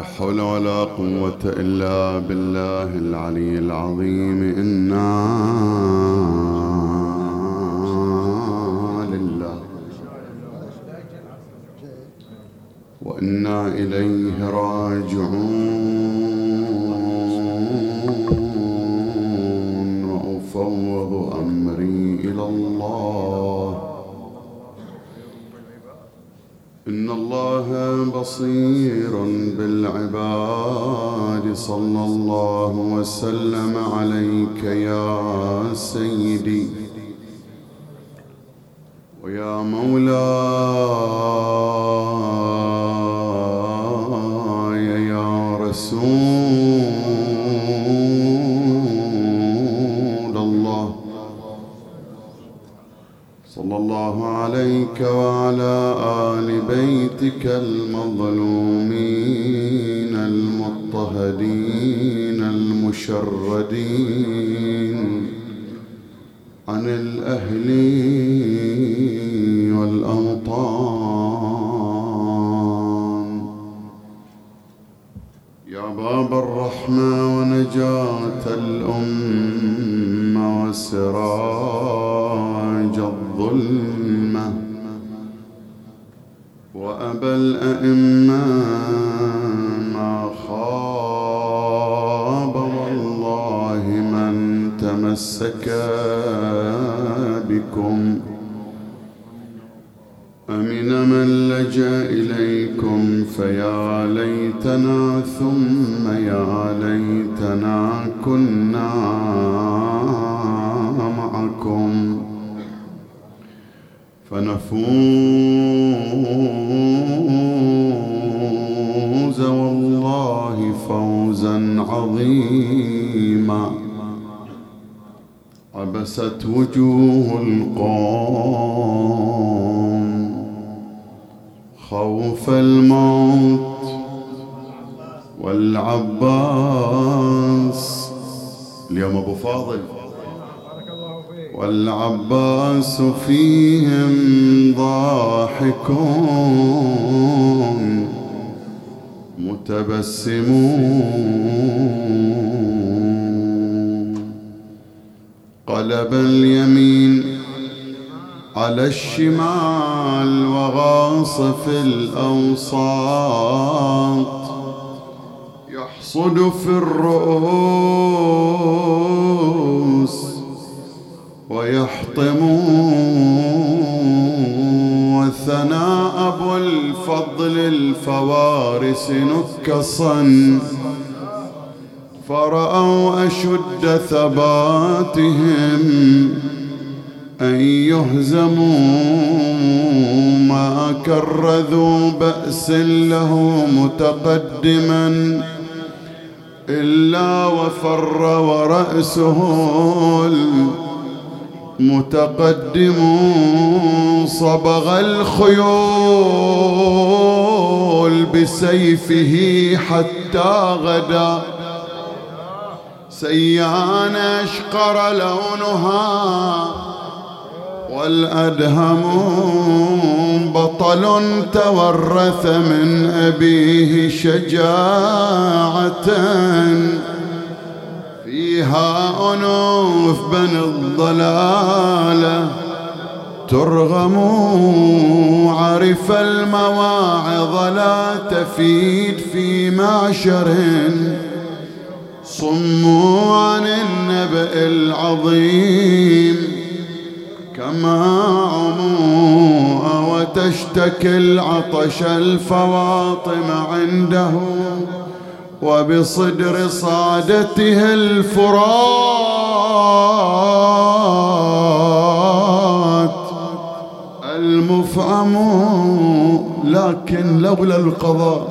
لا حول ولا قوة إلا بالله العلي العظيم. إنا لله وإنا إليه راجعون. إن الله بصير بالعباد صلى الله وسلم عليك يا سيدي ويا مولاي يا رسول الله صلى الله عليك وعلى آل بيتك المظلومين المضطهدين المشردين. عن الأهل خوف الموت والعباس. اليوم أبو فاضل. والعباس فيهم ضاحكون متبسمون. قلب اليمين على الشمال وغاص في الأوساط. يحصد في الرؤوس ويحطم والثناء أبو الفضل الفوارس نكصا فرأوا أشد ثباتهم أن يهزموا ما كرذوا بأس له متقدما إلا وفر ورأسه المتقدم صبغ الخيول بسيفه حتى غدا. سيان أشقر لونها والأدهم بطل تورث من أبيه شجاعة. فيها أنوف بن الضلالة ترغم عرف المواعظ لا تفيد في معشر. صموا عن النبأ العظيم. كما عموا وتشتكي العطش الفواطم عنده وبصدر صادته الفرات. المفعم لكن لولا القضاء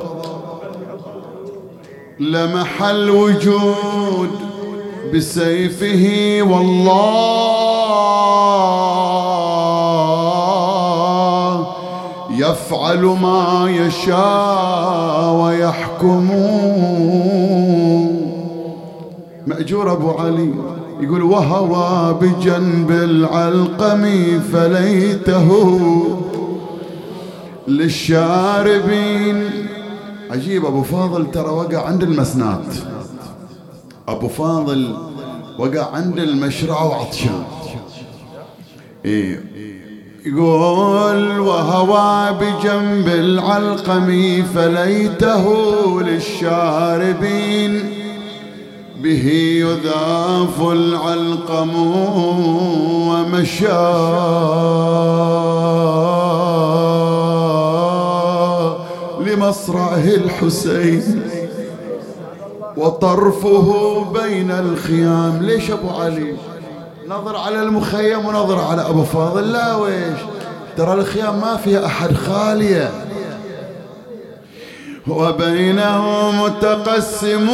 لمح الوجود بسيفه والله يفعل ما يشاء ويحكم. مأجور أبو علي يقول وهوى بجنب العلقم فليته للشاربين. عجيب أبو فاضل ترى وقع عند المسنات. أبو فاضل وقع عند المشرعة وعطشان. يقول وهوى بجنب العلقم فليته للشاربين به يذاف العلقم ومشى. لمصرعه الحسين وطرفه بين الخيام. ليش أبو علي؟ نظر على المخيم ونظر على أبو فاضل. لا ويش؟ ترى الخيام ما فيها أحد خالية. وبينهم متقسم.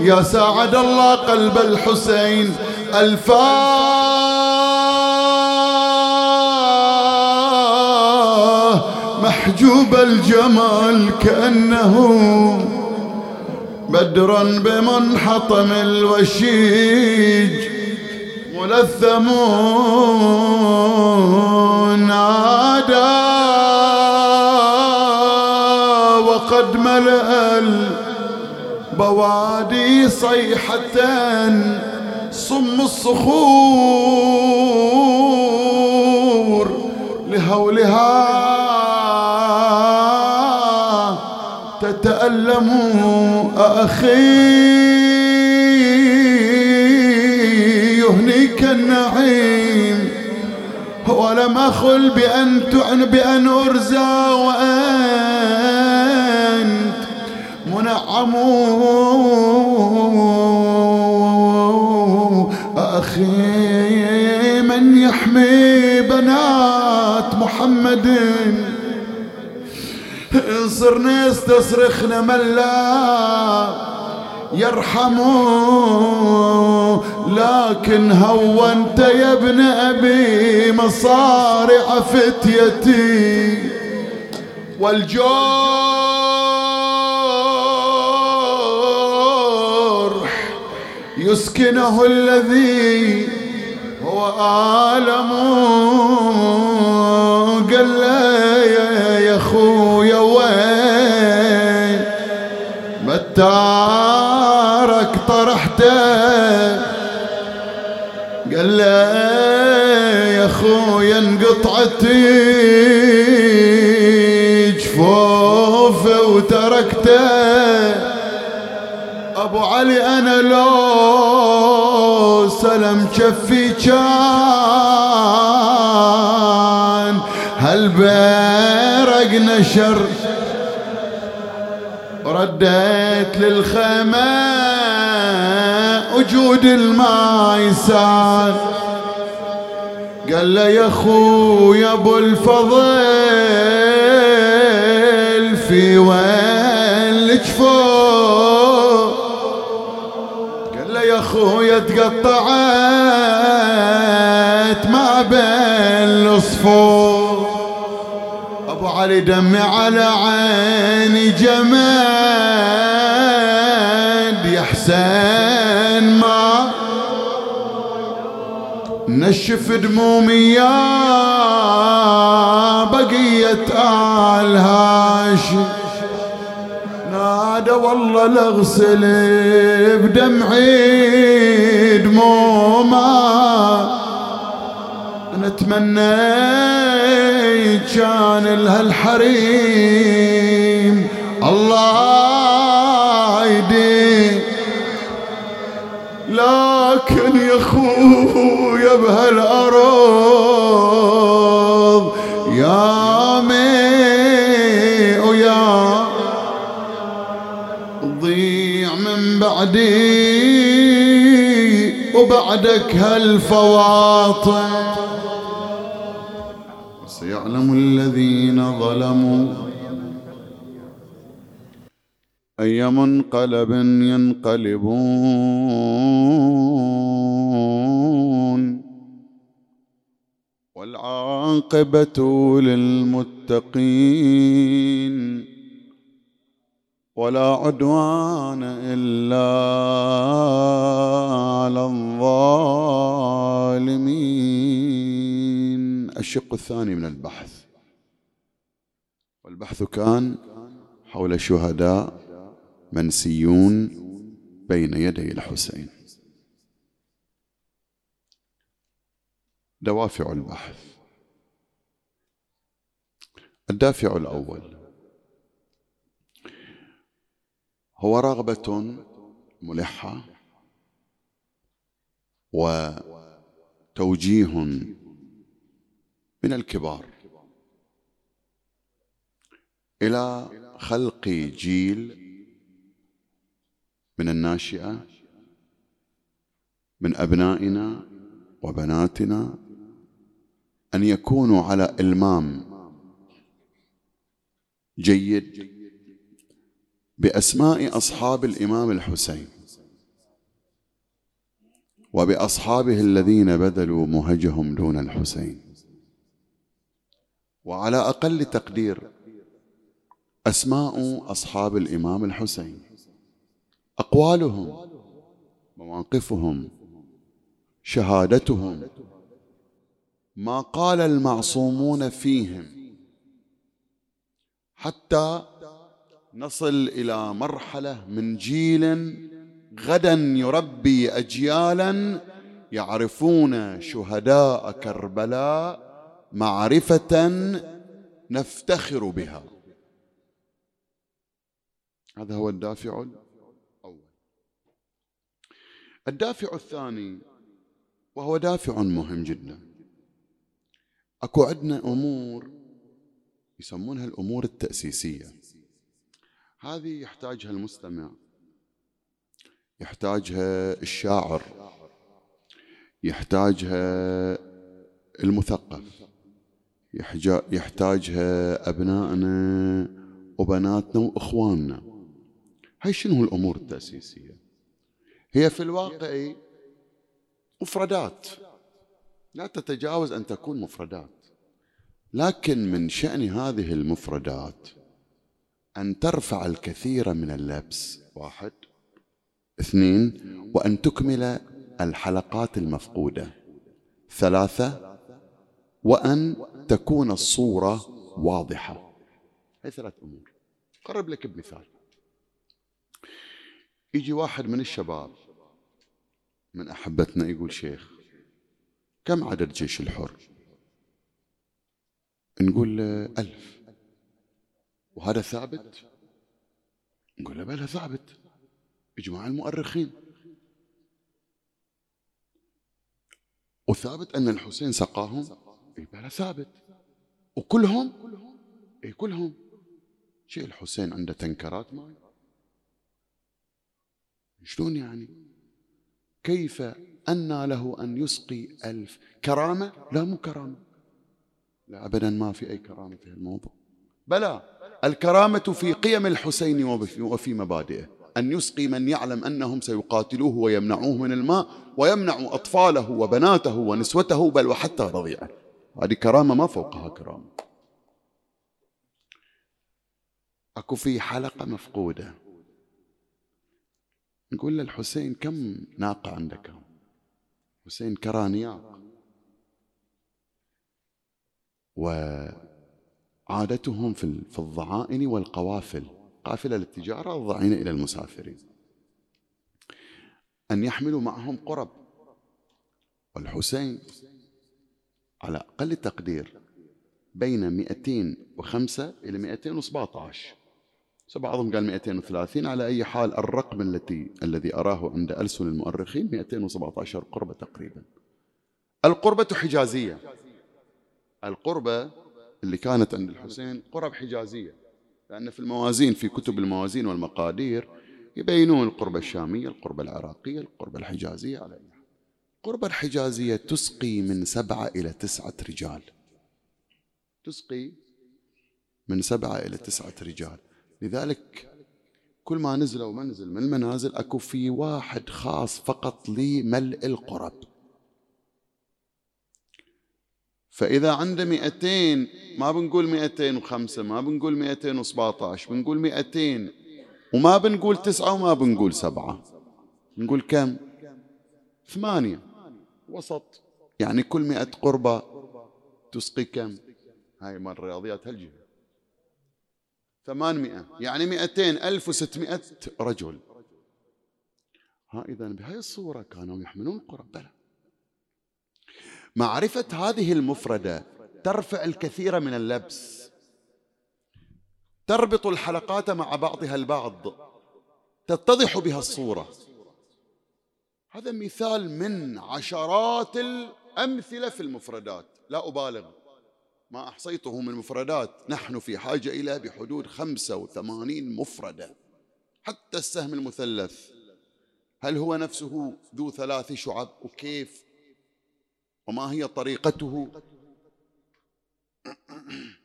يا سعد الله قلب الحسين ألفاه. محجوب الجمال كأنه بدرا بمنحطم الوشيج. ملثم نادى وقد ملأ البوادي صيحة صم الصخور لهولها تتألم أخي يهنيك النعيم. ولم أخل بأن تعنى بأن أرزى وأنت منعم. أخي من يحمي بنات محمد. صرنا يستصرخنا من لا يرحموا لكن هونت يا ابن أبي مصارع فتيتي. والجرح يسكنه الذي هو آلم. قال يا أخويا وين؟ طرحته قال له يا أخويا انقطعتي جفوفه وتركته. أبو علي أنا لو سلم شفي كان. هالبرق نشر. رديت للخيمة. وجود الماء سال قال له يا اخويا أبو الفضل في وين الجفوف قال له يا اخويا تقطعت ما بين الصفوف أبو علي دمي على عيني جماد يا حسين ما نشف دمومي يا بقية آل هاشم. نادى والله لاغسل بدمعي دمومه. أنا تمنيت كان لها الحريم الله لكن يا أخويا بهالأرض يا مي ويا ضيع من بعدي وبعدك هالفواطم. سيعلم الذين ظلموا أي منقلب ينقلبون والعاقبة للمتقين ولا عدوان إلا على الظالمين. الشق الثاني من البحث. والبحث كان حول شهداء منسيون بين يدي الحسين. دوافع البحث. الدافع الأول. هو رغبة ملحة وتوجيه من الكبار إلى خلق جيل من الناشئة من أبنائنا وبناتنا أن يكونوا على إلمام جيد بأسماء أصحاب الإمام الحسين وبأصحابه الذين بذلوا مهجهم دون الحسين. وعلى أقل تقدير أسماء أصحاب الإمام الحسين. أقوالهم مواقفهم شهادتهم ما قال المعصومون فيهم حتى نصل إلى مرحلة من جيل غدا يربي اجيالا يعرفون شهداء كربلاء معرفة نفتخر بها. هذا هو الدافع الدافع الثاني وهو دافع مهم جدا. أكو عندنا أمور يسمونها الأمور التأسيسية. هذه يحتاجها المستمع يحتاجها الشاعر يحتاجها المثقف يحتاجها أبنائنا وبناتنا وإخواننا. هاي شنو الأمور التأسيسية؟ هي في الواقع مفردات. لا تتجاوز أن تكون مفردات. لكن من شأن هذه المفردات أن ترفع الكثير من اللبس. واحد. اثنين. وأن تكمل الحلقات المفقودة. ثلاثة. وأن تكون الصورة واضحة. هاي ثلاث أمور. قرب لك بمثال. يجي واحد من الشباب. من أحبتنا يقول شيخ كم عدد جيش الحر؟ نقول ألف. وهذا ثابت؟ نقول له بلى ثابت. إجماع المؤرخين. وثابت أن الحسين سقاهم؟ بلى ثابت. وكلهم؟ إيه كلهم. شيء الحسين عنده تنكرات ماي شلون يعني؟ كيف أن له أن يسقي ألف؟ كرامة؟ لا مو كرامة. لا أبدا ما في أي كرامة في الموضوع بلى الكرامة في قيم الحسين وفي مبادئه. أن يسقي من يعلم أنهم سيقاتلوه ويمنعوه من الماء ويمنع أطفاله وبناته ونسوته بل وحتى رضيعه. هذه كرامة ما فوقها كرامة. أكو في حلقة مفقودة. نقول للحسين كم ناقة عندك؟ حسين كرانياق وعادتهم في الضعائن والقوافل قافلة للتجارة الضعين إلى المسافرين. أن يحملوا معهم قرب. والحسين على أقل تقدير بين 205 إلى 217 بعضهم قال 230 على أي حال الرقم التي الذي أراه عند ألسن المؤرخين 217 قربة تقريبا. القربة حجازية. القربة اللي كانت عند الحسين قرب حجازية لأن في الموازين في كتب الموازين والمقادير يبينون القربة الشامية القربة العراقية القربة الحجازية. على أي القربة الحجازية تسقي من سبعة إلى تسعة رجال. تسقي من سبعة إلى تسعة رجال. لذلك كل ما نزلوا منزل من المنازل أكو في واحد خاص فقط لملء القرب. فإذا عنده مئتين ما بنقول مئتين وخمسة ما بنقول مئتين وسبعة عشر بنقول مئتين وما بنقول تسعة وما بنقول سبعة. نقول كم؟ ثمانية. وسط. يعني كل مئة قربة تسقي كم؟ هاي مال الرياضيات هالجهة. ثمانمائة. يعني مئتين ألف وستمائة رجل. ها إذا بهذه الصورة كانوا يحملون القرآن بلى. معرفة هذه المفردة ترفع الكثير من اللبس. تربط الحلقات مع بعضها البعض. تتضح بها الصورة. هذا مثال من عشرات الأمثلة في المفردات. لا أبالغ. ما أحصيته من مفردات. نحن في حاجة إلى بحدود خمسة وثمانين مفردة. حتى السهم المثلث. هل هو نفسه ذو ثلاث شعب؟ وكيف؟ وما هي طريقته؟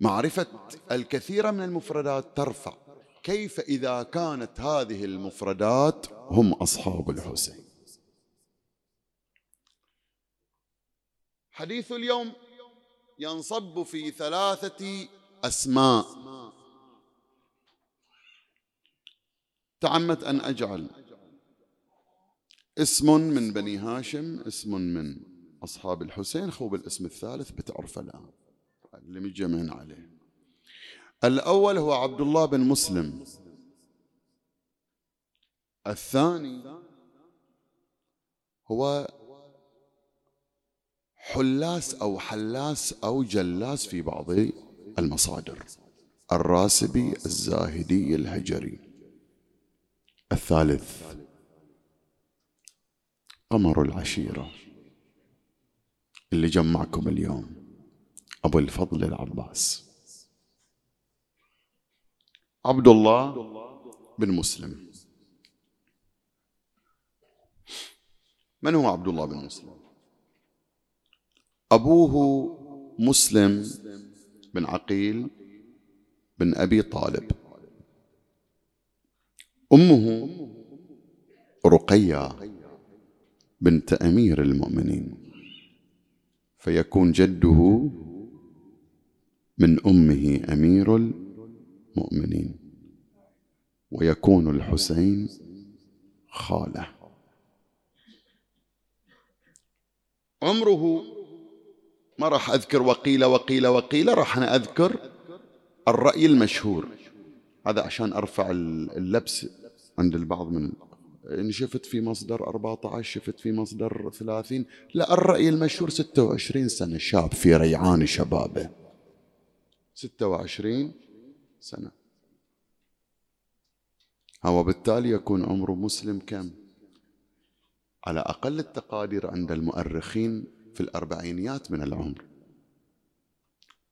معرفة الكثير من المفردات ترفع. كيف إذا كانت هذه المفردات هم أصحاب الحسين؟ حديث اليوم ينصب في ثلاثة أسماء. تعمت أن أجعل. اسم من بني هاشم اسم من أصحاب الحسين خو بالاسم الثالث بتعرف الآن. اللي متجمعين عليه. الأول هو عبد الله بن مسلم. الثاني هو حلاس أو حلاس أو جلاس في بعض المصادر. الراسبي الزاهدي الهجري. الثالث قمر العشيرة. اللي جمعكم اليوم أبو الفضل العباس. عبد الله بن مسلم. من هو عبد الله بن مسلم؟ أبوه مسلم بن عقيل بن أبي طالب. أمه رقية بنت أمير المؤمنين. فيكون جده من أمه أمير المؤمنين. ويكون الحسين خالة. عمره ما راح أذكر وقيل وقيل وقيل راح أنا أذكر الرأي المشهور. هذا عشان أرفع اللبس عند البعض من إن شفت في مصدر 14 شفت في مصدر 30 لا الرأي المشهور 26 سنة شاب في ريعان شبابه. 26 سنة. هو بالتالي يكون عمر مسلم كم؟ على أقل التقادير عند المؤرخين في الأربعينيات من العمر.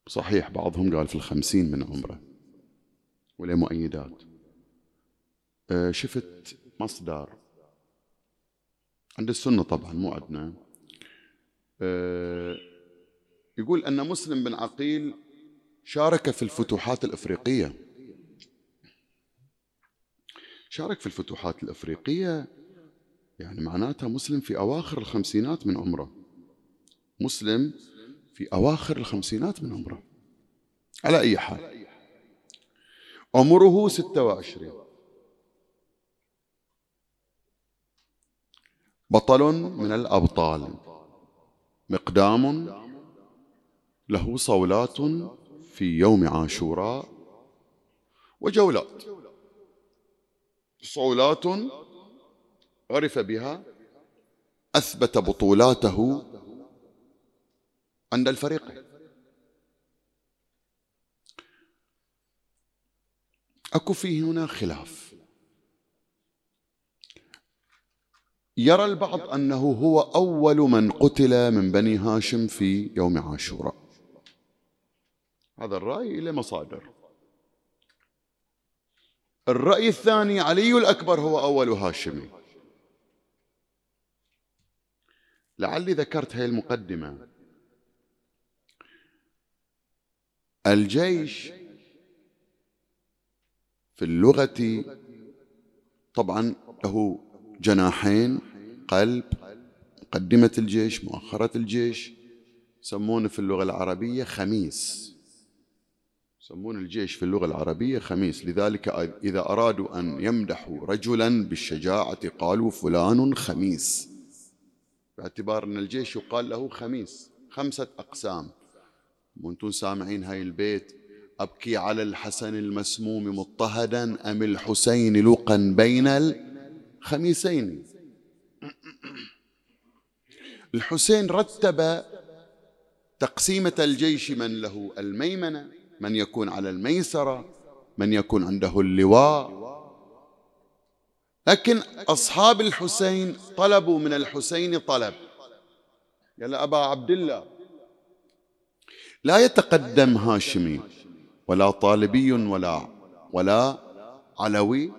صحيح بعضهم قال في الخمسين من عمره. وله مؤيدات آه، شفت مصدر. عند السنة طبعا مو عندنا. آه، يقول أن مسلم بن عقيل شارك في الفتوحات الإفريقية. شارك في الفتوحات الإفريقية يعني معناتها مسلم في أواخر الخمسينات من عمره. مسلم في أواخر الخمسينات من عمره. على أي حال. عمره ستة وعشرين. بطل من الأبطال. مقدام له صولات في يوم عاشوراء وجولات. صولات عرف بها أثبت بطولاته عند الفريقين أكو فيه هنا خلاف. يرى البعض أنه هو أول من قتل من بني هاشم في يوم عاشوراء. هذا الرأي له مصادر. الرأي الثاني علي الأكبر هو أول هاشمي. لعلي ذكرت هاي المقدمة. الجيش في اللغة طبعا له جناحين قلب مقدمة الجيش مؤخرة الجيش يسمونه في اللغة العربية خميس. يسمون الجيش في اللغة العربية خميس. لذلك إذا أرادوا أن يمدحوا رجلا بالشجاعة قالوا فلان خميس. باعتبار أن الجيش يقال له خميس خمسة أقسام. وأنتم سامعين هاي البيت؟ أبكي على الحسن المسموم مضطهدا أم الحسين لقا بين الخميسين؟ الحسين رتب تقسيمة الجيش من له الميمنة من يكون على الميسرة من يكون عنده اللواء. لكن أصحاب الحسين طلبوا من الحسين طلب. يا أبا عبد الله لا يتقدم هاشمي ولا طالبي ولا ولا علوي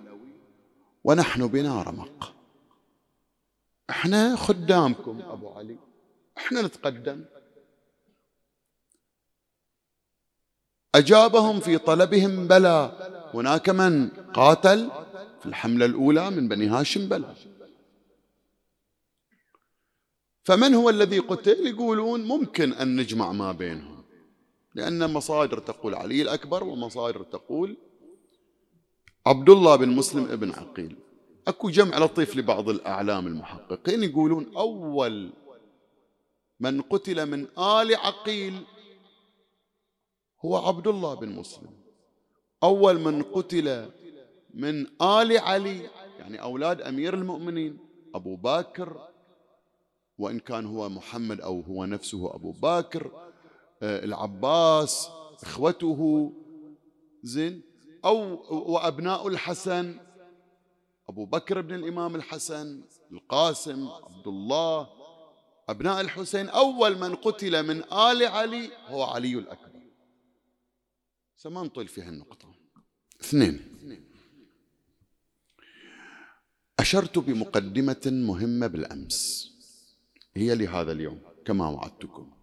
ونحن بنا رمق. إحنا خدامكم أبو علي إحنا نتقدم. أجابهم في طلبهم بلى هناك من قاتل في الحملة الأولى من بني هاشم بلى. فمن هو الذي قتل؟ يقولون ممكن أن نجمع ما بينهم. لأن مصادر تقول علي الأكبر ومصادر تقول عبد الله بن مسلم ابن عقيل. أكو جمع لطيف لبعض الأعلام المحققين يقولون أول من قتل من آل عقيل هو عبد الله بن مسلم. أول من قتل من آل علي يعني أولاد أمير المؤمنين أبو بكر وإن كان هو محمد أو هو نفسه أبو بكر العباس إخوته زين أو وأبناء الحسن أبو بكر بن الإمام الحسن القاسم عبد الله أبناء الحسين أول من قتل من آل علي هو علي الأكبر. سما نطل في هالنقطة. اثنين. أشرت بمقدمة مهمة بالأمس. هي لهذا اليوم كما وعدتكم.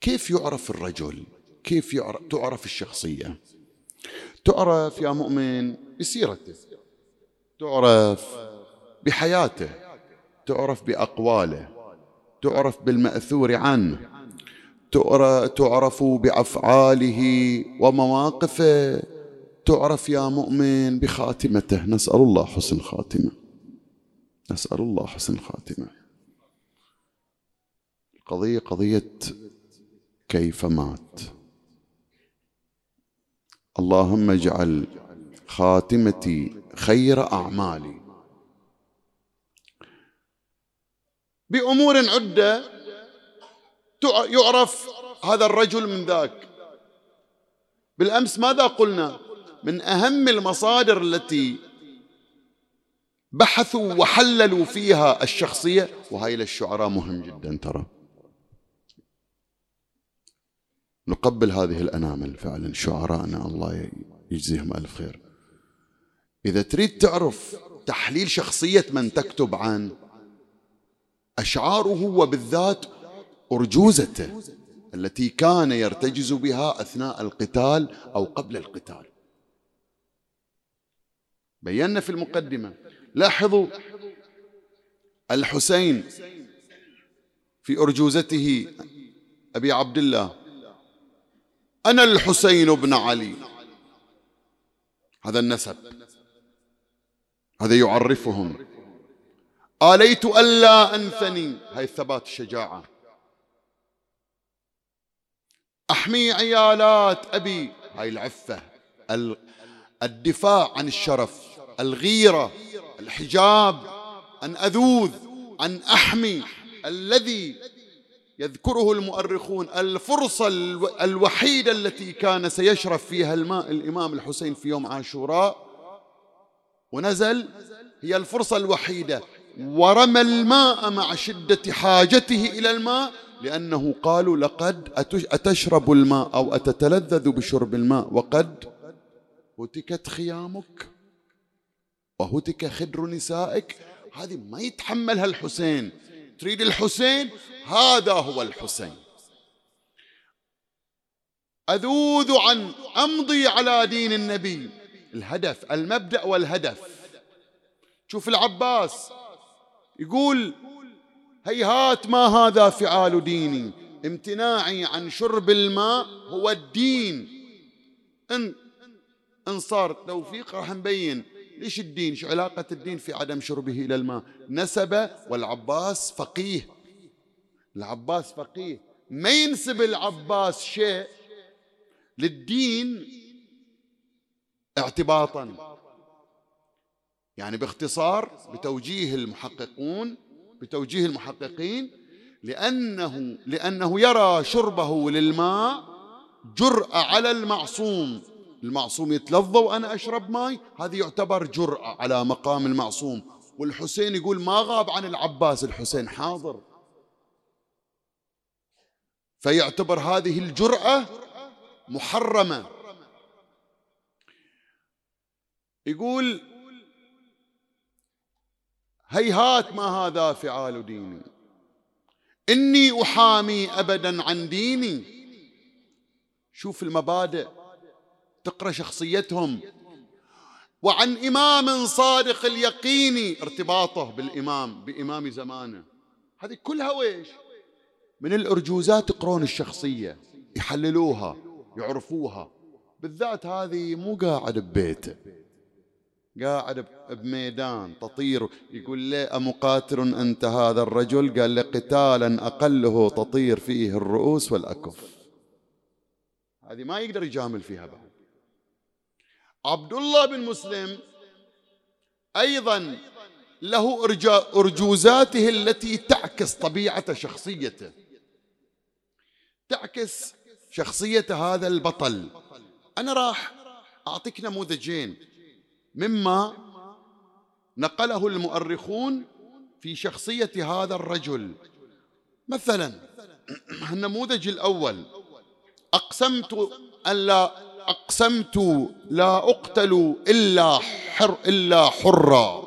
كيف يعرف الرجل؟ كيف يعرف تعرف الشخصية؟ تعرف يا مؤمن بسيرته تعرف بحياته تعرف بأقواله تعرف بالمأثور عنه تعرف بأفعاله ومواقفه تعرف يا مؤمن بخاتمته. نسأل الله حسن خاتمة. نسأل الله حسن خاتمة. القضية قضية كيف مات. اللهم اجعل خاتمتي خير أعمالي. بأمور عدة يعرف هذا الرجل من ذاك. بالأمس ماذا قلنا؟ من أهم المصادر التي بحثوا وحللوا فيها الشخصية وهاي للشعراء مهم جدا ترى. نقبل هذه الأنامل فعلا شعراءنا الله يجزيهم ألف خير. إذا تريد تعرف تحليل شخصية من تكتب عن أشعاره وبالذات أرجوزته التي كان يرتجز بها أثناء القتال أو قبل القتال. بينا في المقدمة. لاحظوا الحسين في أرجوزته أبي عبد الله. أنا الحسين بن علي. هذا النسب. هذا يعرفهم. آليت ألا أنثني. هاي الثبات الشجاعة أحمي عيالات أبي. هاي العفة. الدفاع عن الشرف. الغيرة. الحجاب. أن أذوذ. أن أحمي. الذي يذكره المؤرخون الفرصة الوحيدة التي كان سيشرف فيها الماء الإمام الحسين في يوم عاشوراء ونزل هي الفرصة الوحيدة. ورمى الماء مع شدة حاجته إلى الماء لأنه قالوا لقد أتشرب الماء أو أتتلذذ بشرب الماء وقد هتكت خيامك وهتك خدر نسائك. هذه ما يتحملها الحسين. تريد الحسين؟ هذا هو الحسين. أذوذ عن أمضي على دين النبي. الهدف المبدأ والهدف. شوف العباس يقول هيهات ما هذا فعال ديني؟ امتناعي عن شرب الماء هو الدين. إن إن صار توفيق راح نبين. ليش الدين؟ شو علاقة الدين في عدم شربه إلى الماء؟ نسب والعباس فقيه. العباس فقيه. ما ينسب العباس شيء للدين اعتباطا. يعني باختصار بتوجيه المحققون بتوجيه المحققين لأنه لأنه يرى شربه للماء جرأة على المعصوم. المعصوم يتلظى وأنا أشرب ماي؟ هذه يعتبر جرأة على مقام المعصوم. والحسين يقول ما غاب عن العباس الحسين حاضر. فيعتبر هذه الجرأة محرمة. يقول هيهات ما هذا فعال ديني. إني أحامي أبدا عن ديني. شوف المبادئ. تقرأ شخصيتهم. وعن إمام صادق اليقين ارتباطه بالإمام بإمام زمانه. هذه كلها ويش من الأرجوزات يقرون الشخصية يحللوها يعرفوها. بالذات هذه مو قاعد ببيته قاعد بميدان تطير يقول له أمقاتل أنت هذا الرجل؟ قال له قتالا أقله تطير فيه الرؤوس والأكف. هذه ما يقدر يجامل فيها بعد. عبد الله بن مسلم أيضا له أرجوزاته التي تعكس طبيعة شخصيته. تعكس شخصية هذا البطل. أنا راح أعطيك نموذجين مما نقله المؤرخون في شخصية هذا الرجل. مثلا النموذج الأول. أقسمت أن لا أقسمت لا أقتل إلا حر إلا حرا.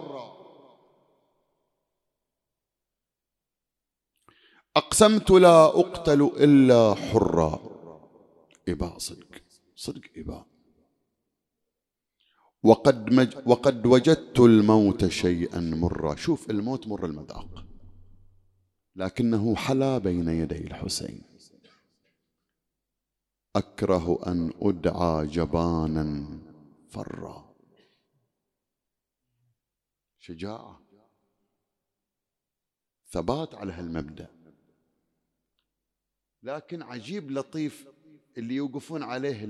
أقسمت لا أقتل إلا حرا. إباء صدق صدق إباء وقد, مج وقد وجدت الموت شيئا مرا. شوف الموت مر المذاق. لكنه حلا بين يدي الحسين. أكره أن أدعى جبانا فرا. شجاعة. ثبات على هالمبدأ. لكن عجيب لطيف اللي يوقفون عليه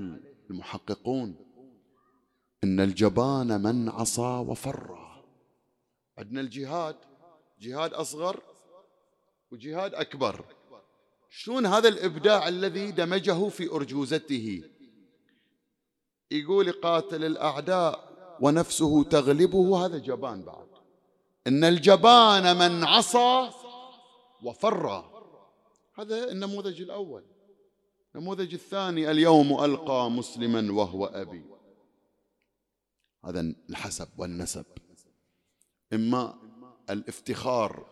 المحققون. إن الجبان من عصى وفر عندنا الجهاد. جهاد أصغر وجهاد أكبر. شلون هذا الإبداع الذي دمجه في أرجوزته؟ يقول قاتل الأعداء ونفسه تغلبه هذا جبان بعد. إن الجبان من عصى وفر. هذا النموذج الأول. النموذج الثاني اليوم ألقى مسلما وهو أبي. هذا الحسب والنسب. إما الافتخار.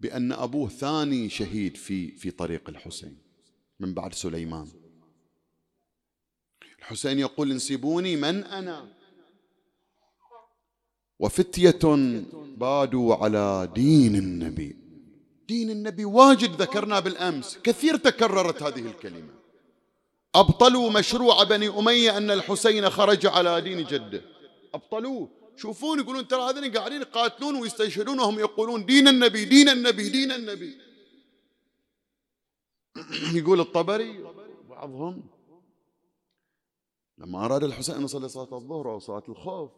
بأن أبوه ثاني شهيد في في طريق الحسين من بعد سليمان. الحسين يقول انسبوني من أنا؟ وفتية بادوا على دين النبي. دين النبي واجد ذكرنا بالأمس كثير تكررت هذه الكلمة. أبطلوا مشروع بني أمية أن الحسين خرج على دين جده. أبطلوه. شوفون يقولون ترى هذين قاعدين يقاتلون ويستشهدون وهم يقولون دين النبي دين النبي دين النبي. يقول الطبري بعضهم لما أراد الحسين أن يصلي صلاة الظهر أو صلاة الخوف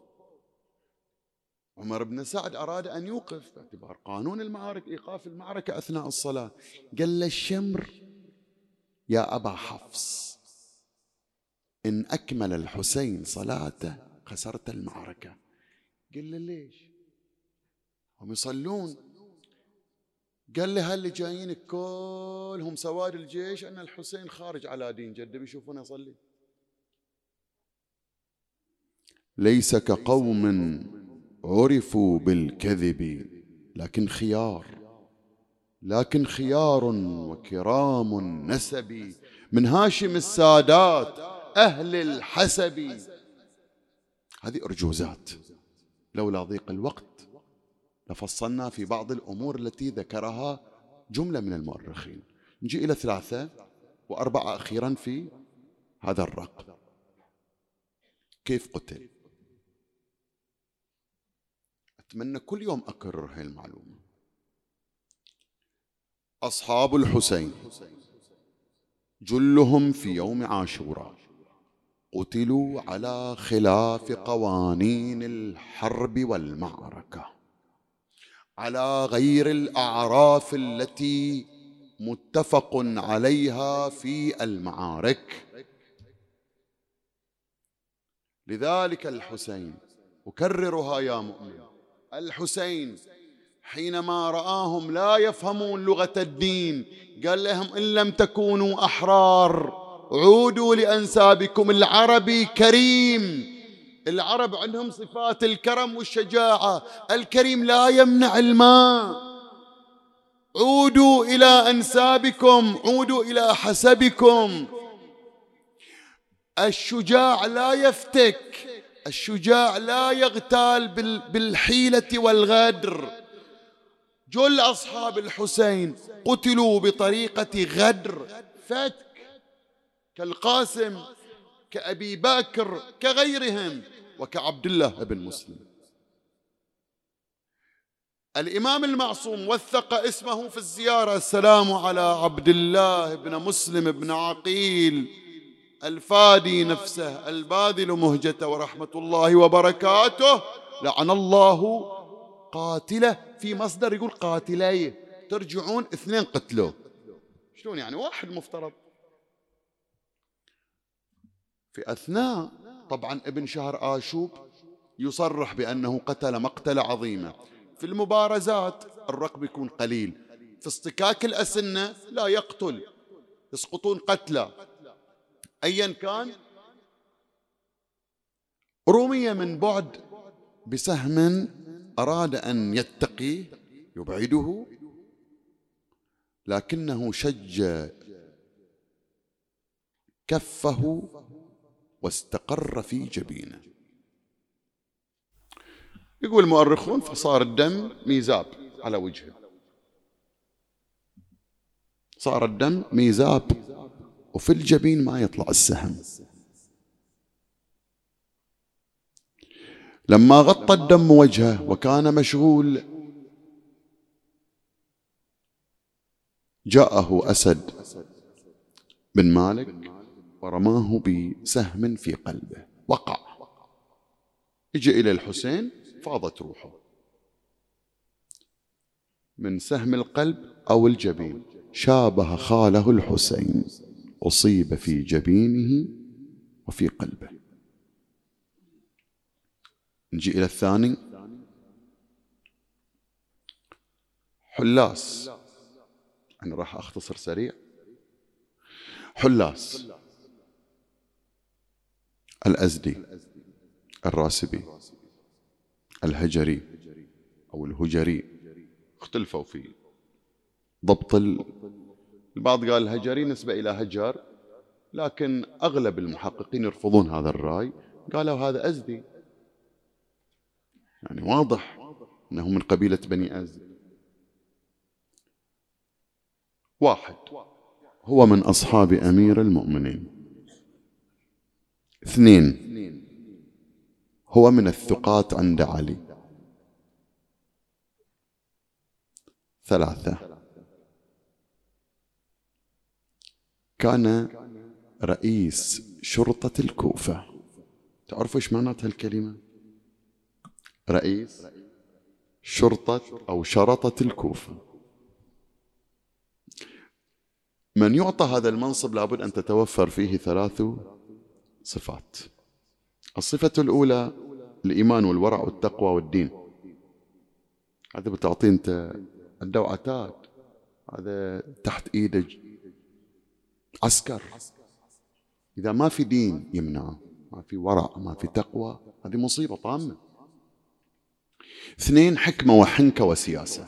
عمر بن سعد أراد أن يوقف باعتبار قانون المعارك إيقاف المعركة أثناء الصلاة. قال له الشمر يا أبا حفص إن أكمل الحسين صلاته خسرت المعركة. قال له ليش؟ هم يصلون. قال له هل جايين كلهم سواد الجيش؟ أن الحسين خارج على دين جده بيشوفونه يصلي. ليس كقوم عرفوا بالكذب لكن خيار. لكن خيار وكرام نسب. من هاشم السادات أهل الحسب. هذه أرجوزات. لولا ضيق الوقت لفصلنا في بعض الأمور التي ذكرها جملة من المؤرخين. نجي إلى ثلاثة وأربعة أخيرا في هذا الرق كيف قتل؟ أتمنى كل يوم أكرر هاي المعلومة. أصحاب الحسين. جلهم في يوم عاشوراء. قتلوا على خلاف قوانين الحرب والمعركة. على غير الأعراف التي متفق عليها في المعارك. لذلك الحسين أكررها يا مؤمن الحسين حينما رآهم لا يفهمون لغة الدين قال لهم إن لم تكونوا أحرار عودوا لأنسابكم العربي كريم. العرب عندهم صفات الكرم والشجاعة. الكريم لا يمنع الماء. عودوا إلى أنسابكم عودوا إلى حسبكم. الشجاع لا يفتك. الشجاع لا يغتال بالحيلة والغدر. جل أصحاب الحسين قتلوا بطريقة غدر. فتك كالقاسم كأبي بكر كغيرهم وكعبد الله بن مسلم. الإمام المعصوم وثق اسمه في الزيارة. السلام على عبد الله بن مسلم بن عقيل الفادي نفسه الباذل مهجته ورحمة الله وبركاته. لعن الله قاتله في مصدر يقول قاتلي ترجعون اثنين قتلوه شلون يعني؟ واحد مفترض. في أثناء طبعا ابن شهر آشوب يصرح بأنه قتل مقتلة عظيمة. في المبارزات الرقم يكون قليل. في اصطكاك الأسنة لا يقتل. يسقطون قتلى. أيا كان رمي من بعد بسهم أراد أن يتقيه يبعده لكنه شج كفه واستقر في جبينه. يقول المؤرخون فصار الدم ميزاب على وجهه. صار الدم ميزاب وفي الجبين ما يطلع السهم. لما غطى الدم وجهه وكان مشغول جاءه أسد. بن مالك ورماه بسهم في قلبه. وقع. اجى إلى الحسين فاضت روحه. من سهم القلب أو الجبين شابه خاله الحسين. أصيب في جبينه وفي قلبه. نجي إلى الثاني. حلاس. أنا راح أختصر سريع. حلاس. الأزدي الراسبي الهجري أو الهجري. اختلفوا في ضبط البعض قال الهجري نسبة إلى هجر لكن أغلب المحققين يرفضون هذا الرأي. قالوا هذا أزدي. يعني واضح أنه من قبيلة بني أزد. واحد هو من أصحاب أمير المؤمنين. اثنين. هو من الثقات عند علي. ثلاثة. كان رئيس شرطة الكوفة. تعرفوا إيش معنات هالكلمة رئيس شرطة أو شرطة الكوفة. من يعطى هذا المنصب لابد أن تتوفر فيه ثلاث صفات. الصفة الأولى الإيمان والورع والتقوى والدين. هذا بتعطيه أنت عنده عتاد هذا تحت إيده عسكر. إذا ما في دين يمنعه ما في ورع ما في تقوى هذه مصيبة طامة. اثنين حكمة وحنكة وسياسة.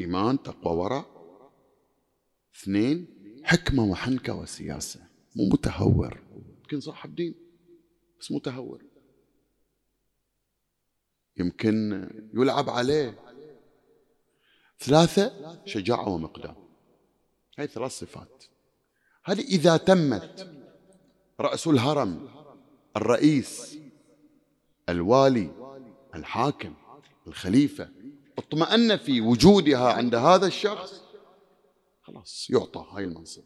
إيمان تقوى ورع. اثنين حكمة وحنكة وسياسة. مو متهور. يمكن صاحب دين بس متهور. يمكن يلعب عليه. ثلاثة شجاعة ومقدام هاي ثلاث صفات. هذه إذا تمت رأس الهرم الرئيس الوالي الحاكم الخليفة اطمأن في وجودها عند هذا الشخص خلاص يعطى هاي المنصب.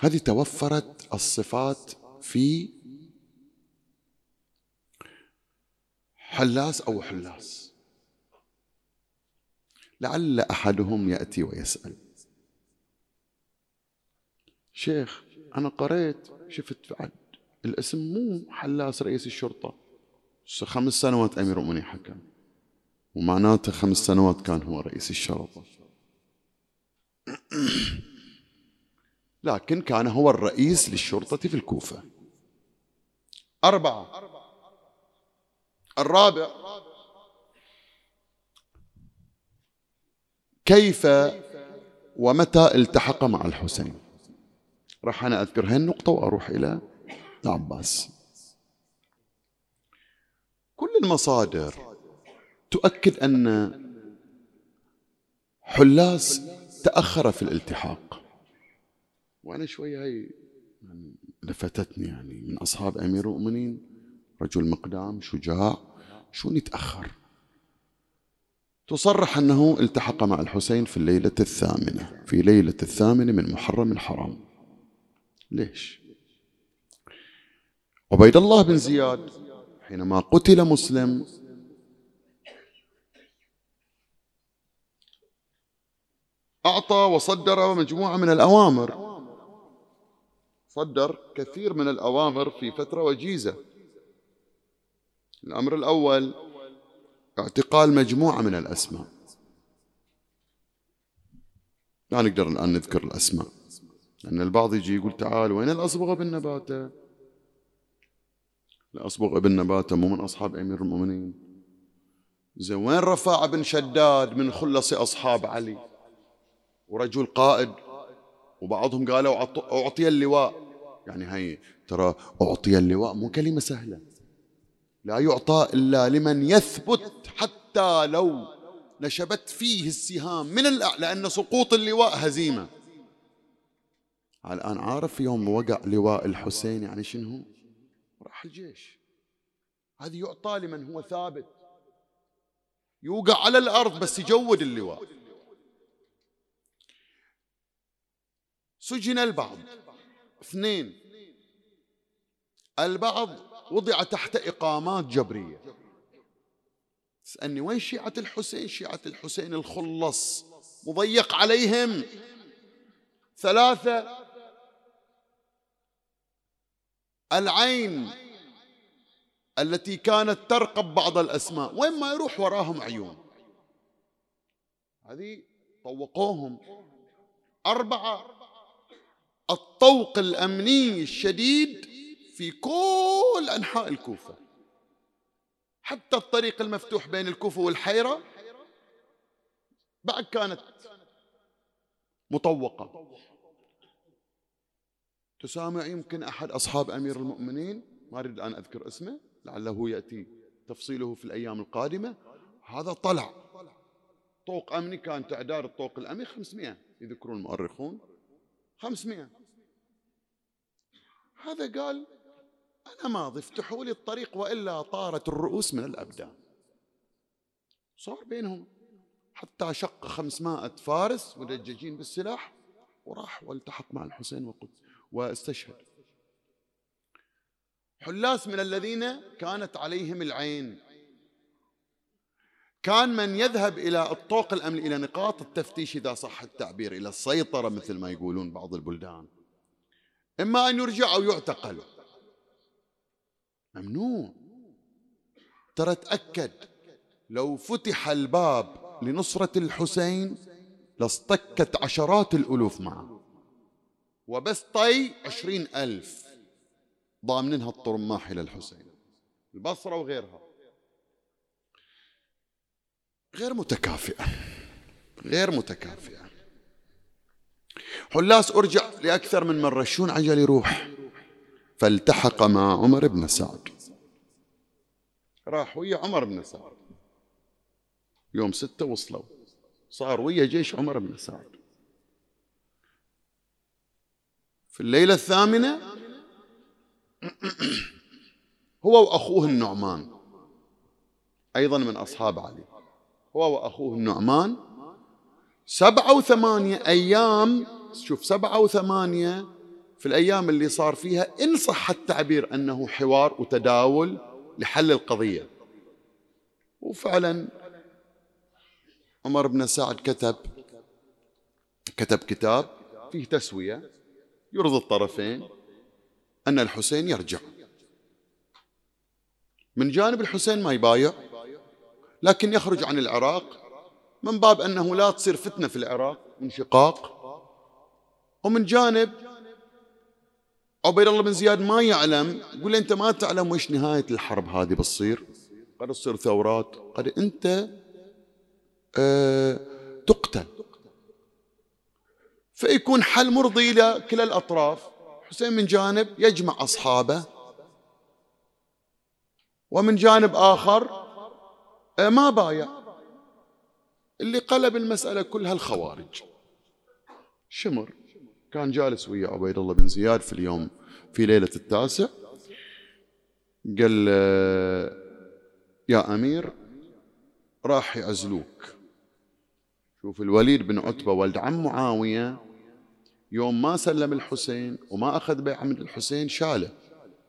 هذه توفرت الصفات في حلاس أو حلاس. لعل أحدهم يأتي ويسأل. شيخ أنا قريت شفت بعد الاسم مو حلاس رئيس الشرطة. خمس سنوات أمير المؤمنين حكم. ومعناته خمس سنوات كان هو رئيس الشرطة. لكن كان هو الرئيس للشرطة في الكوفة. أربعة. الرابع. كيف ومتى التحق مع الحسين؟ راح أنا أذكر هاي النقطة وأروح إلى العباس كل المصادر تؤكد أن حلاس تأخر في الالتحاق. وأنا شوية هاي لفتتني يعني من أصحاب أمير المؤمنين رجل مقدام شجاع شو يتأخر؟ تصرح أنه التحق مع الحسين في الليلة الثامنة في ليلة الثامنة من محرم الحرام. ليش؟ عبيد الله بن زياد حينما قتل مسلم أعطى وصدر مجموعة من الأوامر. صدر كثير من الأوامر في فترة وجيزة. الأمر الأول اعتقال مجموعة من الأسماء. لا نقدر الآن نذكر الأسماء لأن البعض يجي يقول تعال وين الأصبغ بن نباتة؟ الأصبغ ابن نباتة مو من أصحاب أمير المؤمنين. زين وين رفاعة بن شداد من خلص أصحاب علي؟ ورجل قائد وبعضهم قالوا أعطي اللواء. يعني هاي ترى أعطي اللواء مو كلمة سهلة. لا يعطى إلا لمن يثبت حتى لو نشبت فيه السهام من الأعلى لأن سقوط اللواء هزيمة. الآن عارف يوم وقع لواء الحسين يعني شنو؟ راح الجيش. هذه يعطى لمن هو ثابت. يوقع على الأرض بس يجود اللواء. سجن البعض. اثنين البعض وضع تحت إقامات جبرية. تسألني وين شيعة الحسين؟ شيعة الحسين الخلص مضيق عليهم. ثلاثة العين التي كانت ترقب بعض الأسماء وين ما يروح وراهم عيون. هذه طوقوهم. أربعة الطوق الأمني الشديد في كل أنحاء الكوفة. حتى الطريق المفتوح بين الكوفة والحيرة بعد كانت مطوقة. تسامع يمكن أحد أصحاب أمير المؤمنين؟ ما أريد أن أذكر اسمه لعله يأتي تفصيله في الأيام القادمة. هذا طلع. طوق أمني كان تعداد الطوق الأمني 500 يذكرون المؤرخون. 500 هذا قال أنا ماضي افتحوا لي الطريق وإلا طارت الرؤوس من الأبدان. صار بينهم. حتى شق خمسمائة فارس مدججين بالسلاح وراح والتحق مع الحسين وقدس واستشهد. حلاس من الذين كانت عليهم العين. كان من يذهب إلى الطوق الأمني إلى نقاط التفتيش إذا صح التعبير إلى السيطرة مثل ما يقولون بعض البلدان. إما أن يرجع أو يعتقل. ممنوع ترى تأكد. لو فتح الباب لنصرة الحسين لاصطكت عشرات الألوف معه. وبس طي عشرين ألف ضامنينها الطرماح إلى الحسين. البصرة وغيرها. غير متكافئة. غير متكافئة. حلاس أرجع لأكثر من مرة. شون عجل يروح؟ فالتحق مع عمر بن سعد. راح ويا عمر بن سعد. يوم ستة وصلوا. صار ويا جيش عمر بن سعد. في الليلة الثامنة هو وأخوه النعمان. أيضا من أصحاب علي. هو وأخوه النعمان. سبعة وثمانية أيام شوف سبعة وثمانية في الأيام اللي صار فيها إن صح التعبير أنه حوار وتداول لحل القضية. وفعلا عمر بن سعد كتب كتب كتاب فيه تسوية يرضي الطرفين أن الحسين يرجع. من جانب الحسين ما يبايع لكن يخرج عن العراق من باب أنه لا تصير فتنة في العراق انشقاق ومن جانب عبيد الله بن زياد ما يعلم يقول أنت ما تعلم وش نهاية الحرب هذه بتصير؟ قد تصير ثورات قد أنت أه تقتل. فيكون حل مرضي لكلا الأطراف. حسين من جانب يجمع أصحابه. ومن جانب آخر آه، ما بايع. اللي قلب المسألة كلها الخوارج. شمر. كان جالس ويا عبيد الله بن زياد في اليوم في ليلة التاسع. قال يا أمير راح يعزلوك. شوف الوليد بن عتبة ولد عم معاوية يوم ما سلم الحسين وما أخذ بيعة من الحسين شاله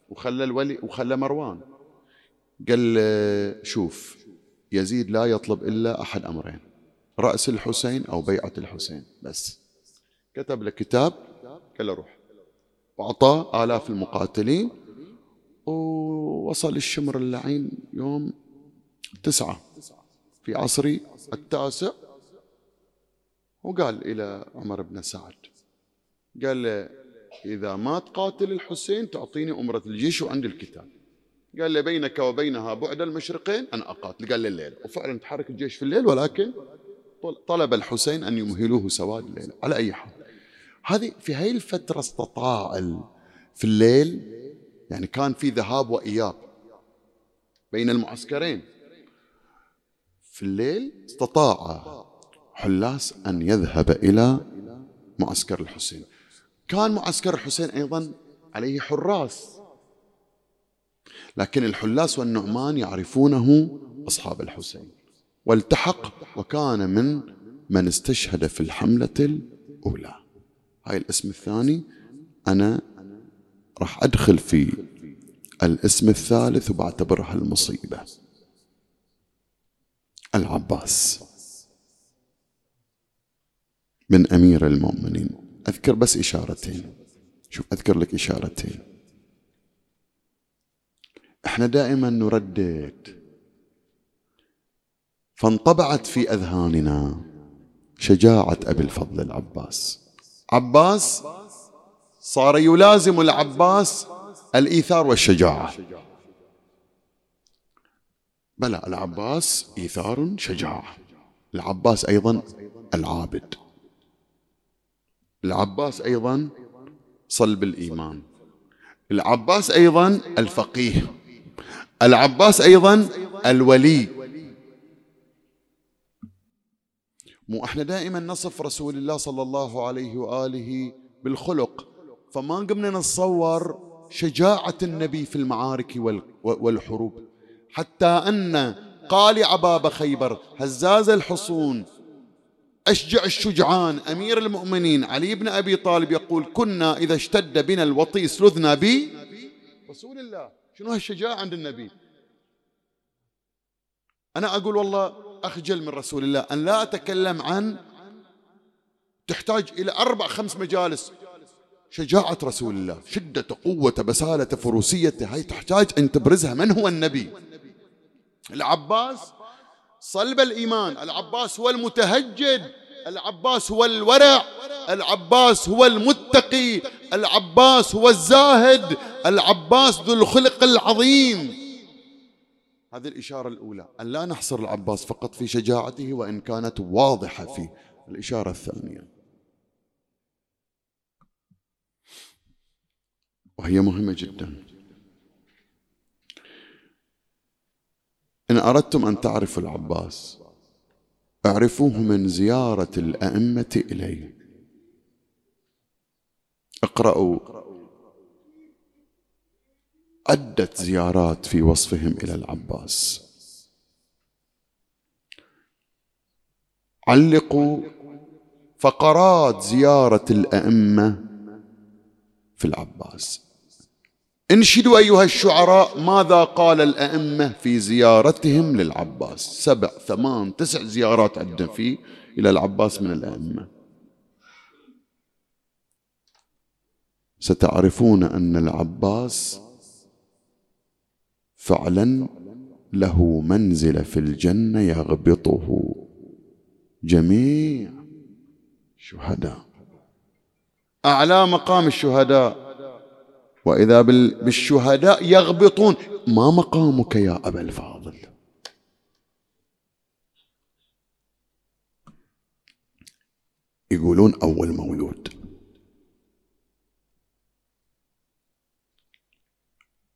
وخلى الولي وخلى مروان. قال شوف يزيد لا يطلب إلا أحد أمرين رأس الحسين أو بيعة الحسين بس. كتب له كتاب قال له روح. وأعطاه آلاف المقاتلين ووصل الشمر اللعين يوم تسعة في عصري التاسع. وقال إلى عمر بن سعد قال له إذا ما تقاتل الحسين تعطيني أمرة الجيش وعندي الكتاب. قال له بينك وبينها بعد المشرقين أنا أقاتل. قال لي الليل وفعلا تحرك الجيش في الليل ولكن طلب الحسين أن يمهلوه سواد الليل على أي حال. هذه في هاي الفترة استطاع في الليل يعني كان في ذهاب وإياب بين المعسكرين. في الليل استطاع حلاس أن يذهب إلى معسكر الحسين. كان معسكر الحسين أيضا عليه حراس لكن الحلاس والنعمان يعرفونه أصحاب الحسين. والتحق وكان من من استشهد في الحملة الأولى. هاي الاسم الثاني. أنا راح أدخل في الاسم الثالث وبعتبرها المصيبة العباس. من أمير المؤمنين. أذكر بس إشارتين. شوف أذكر لك إشارتين. إحنا دائما نردد. فانطبعت في أذهاننا شجاعة أبي الفضل العباس. عباس صار يلازم العباس الإيثار والشجاعة. بلى العباس إيثار شجاعة. العباس أيضا العابد. العباس أيضا صلب الإيمان. العباس أيضا الفقيه. العباس أيضا الولي. مو إحنا دائما نصف رسول الله صلى الله عليه وآله بالخلق. فما قمنا نتصور شجاعة النبي في المعارك والحروب. حتى أن قال عباب خيبر هزاز الحصون أشجع الشجعان أمير المؤمنين علي بن أبي طالب يقول كنا إذا اشتد بنا الوطيس لذنا بي رسول الله. شنو هالشجاعة عند النبي؟ أنا أقول والله أخجل من رسول الله أن لا أتكلم عن تحتاج إلى أربع خمس مجالس. شجاعة رسول الله شدة قوة بسالة فروسيته هاي تحتاج أن تبرزها. من هو النبي؟ العباس صلب الإيمان العباس هو المتهجد العباس هو الورع العباس هو المتقي العباس هو الزاهد العباس ذو الخلق العظيم. هذه الإشارة الأولى. أن لا نحصر العباس فقط في شجاعته وإن كانت واضحة في الإشارة الثانية. وهي مهمة جدا. إن أردتم أن تعرفوا العباس اعرفوه من زيارة الأئمة إليه. اقرأوا عدة زيارات في وصفهم إلى العباس. علقوا فقرات زيارة الأئمة في العباس. انشدوا أيها الشعراء ماذا قال الأئمة في زيارتهم للعباس؟ سبع ثمان تسع زيارات عندنا فيه إلى العباس من الأئمة. ستعرفون أن العباس فعلا له منزل في الجنة يغبطه. جميع شهداء. أعلى مقام الشهداء. وإذا بالشهداء يغبطون. ما مقامك يا أبا الفاضل؟ يقولون أول مولود.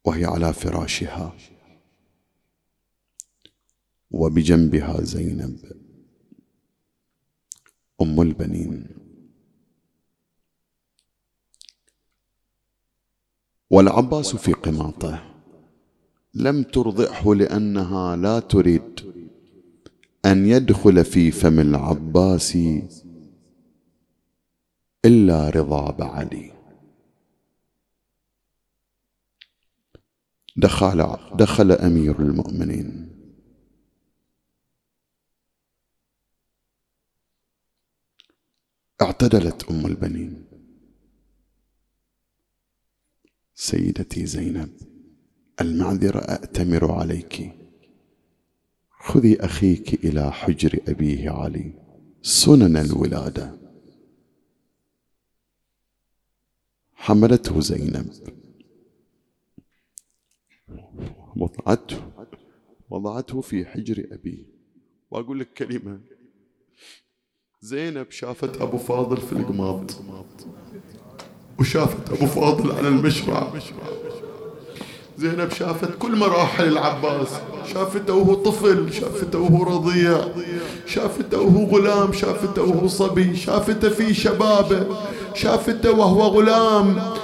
وهي على فراشها. وبجنبها زينب أم البنين. والعباس في قماطه لم ترضعه لأنها لا تريد أن يدخل في فم العباس إلا رضاب علي دخل دخل أمير المؤمنين. اعتدلت أم البنين. سيدتي زينب المعذرة اتمر عليك. خذي أخيك إلى حجر أبيه علي سنن الولادة. حملته زينب. وضعته وضعته في حجر أبيه وأقول لك كلمة. زينب شافت أبو فاضل في القماط وشافت أبو فاضل على المشرع. زينب شافت كل مراحل العباس شافته وهو طفل شافته وهو رضيع شافته وهو غلام شافته وهو صبي شافته في شبابه شافته وهو غلام.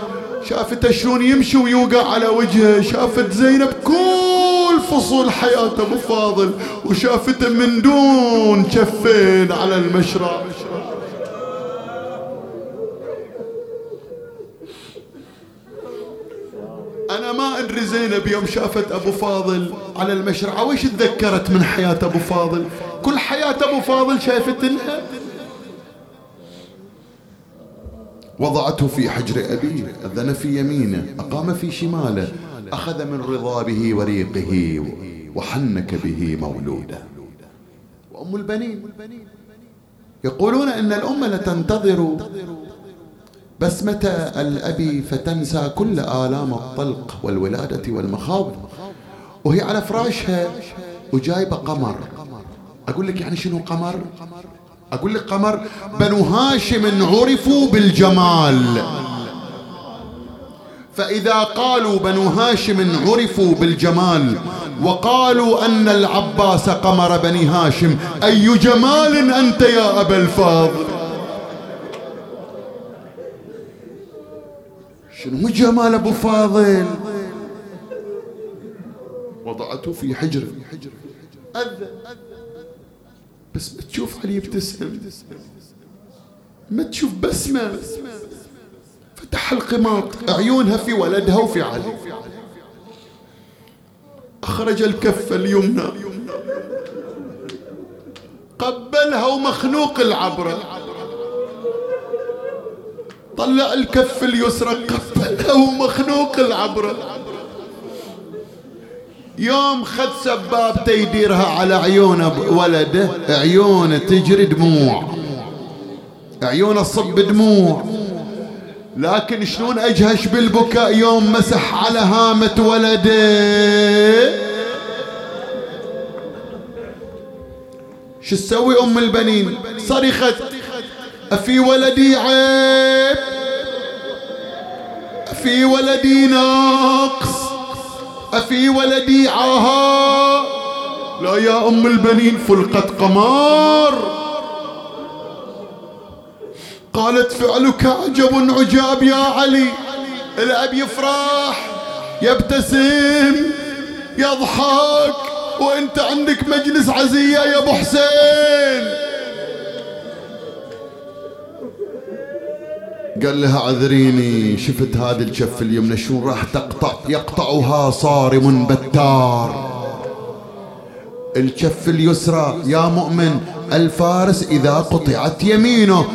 شافته شلون يمشي ويوقع على وجهه؟ شافت زينب كل فصول حياة أبو فاضل وشافته من دون كفين على المشرع أنا ما أدري زينب يوم شافت أبو فاضل على المشرعة وش تذكرت من حياة أبو فاضل؟ كل حياة أبو فاضل شافت لها وضعته في حجر أبيه أذن في يمينه أقام في شماله أخذ من رضابه وريقه وحنك به مولوده. وأم البنين يقولون إن الأمة لتنتظر بسمة الأبي فتنسى كل آلام الطلق والولادة والمخاض وهي على فراشها وجايبة قمر. أقول لك يعني شنو قمر؟ أقول لك قمر بنو هاشم عرفوا بالجمال. فإذا قالوا بنو هاشم عرفوا بالجمال وقالوا أن العباس قمر بني هاشم أي جمال أنت يا أبا الفاضل؟ شنو جمال أبو فاضل؟ وضعته في حجر أذن. بس ما تشوف علي يبتسم ما تشوف بسمة فتح القماط عيونها في ولدها وفي علي. أخرج الكف اليمنى. قبلها ومخنوق العبرة طلع الكف اليسرى قبلها ومخنوق العبرة يوم خد سبابته يديرها على عيون ولده عيونه تجري دموع. عيونه تصب دموع. لكن شلون اجهش بالبكاء يوم مسح على هامة ولده؟ شو تسوي أم البنين؟ صرخت أفي ولدي عيب؟ أفي ولدي ناقص؟ أفي ولدي عاها. لا يا أم البنين فلقت قمار. قالت فعلك عجب عجاب يا علي. الأب يفرح يبتسم يضحك. وأنت عندك مجلس عزية يا أبو حسين. قال لها عذريني شفت هذه الكف اليمنى شو راح تقطع؟ يقطعها صارم بتار. الكف اليسرى يا مؤمن الفارس إذا قطعت يمينه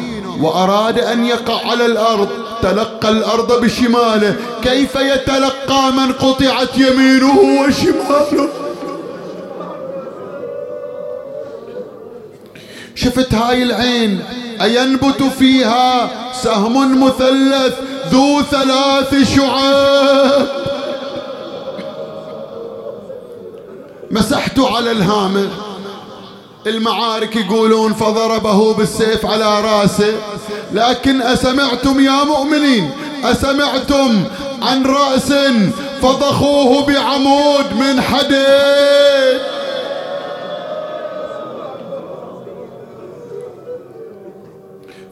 وأراد أن يقع على الأرض تلقى الأرض بشماله. كيف يتلقى من قطعت يمينه وشماله؟ شفت هاي العين؟ أينبت فيها سهم مثلث ذو ثلاث شعاب. مسحت على الهامر. المعارك يقولون فضربه بالسيف على راسه. لكن أسمعتم يا مؤمنين أسمعتم عن رأس فضخوه بعمود من حديد.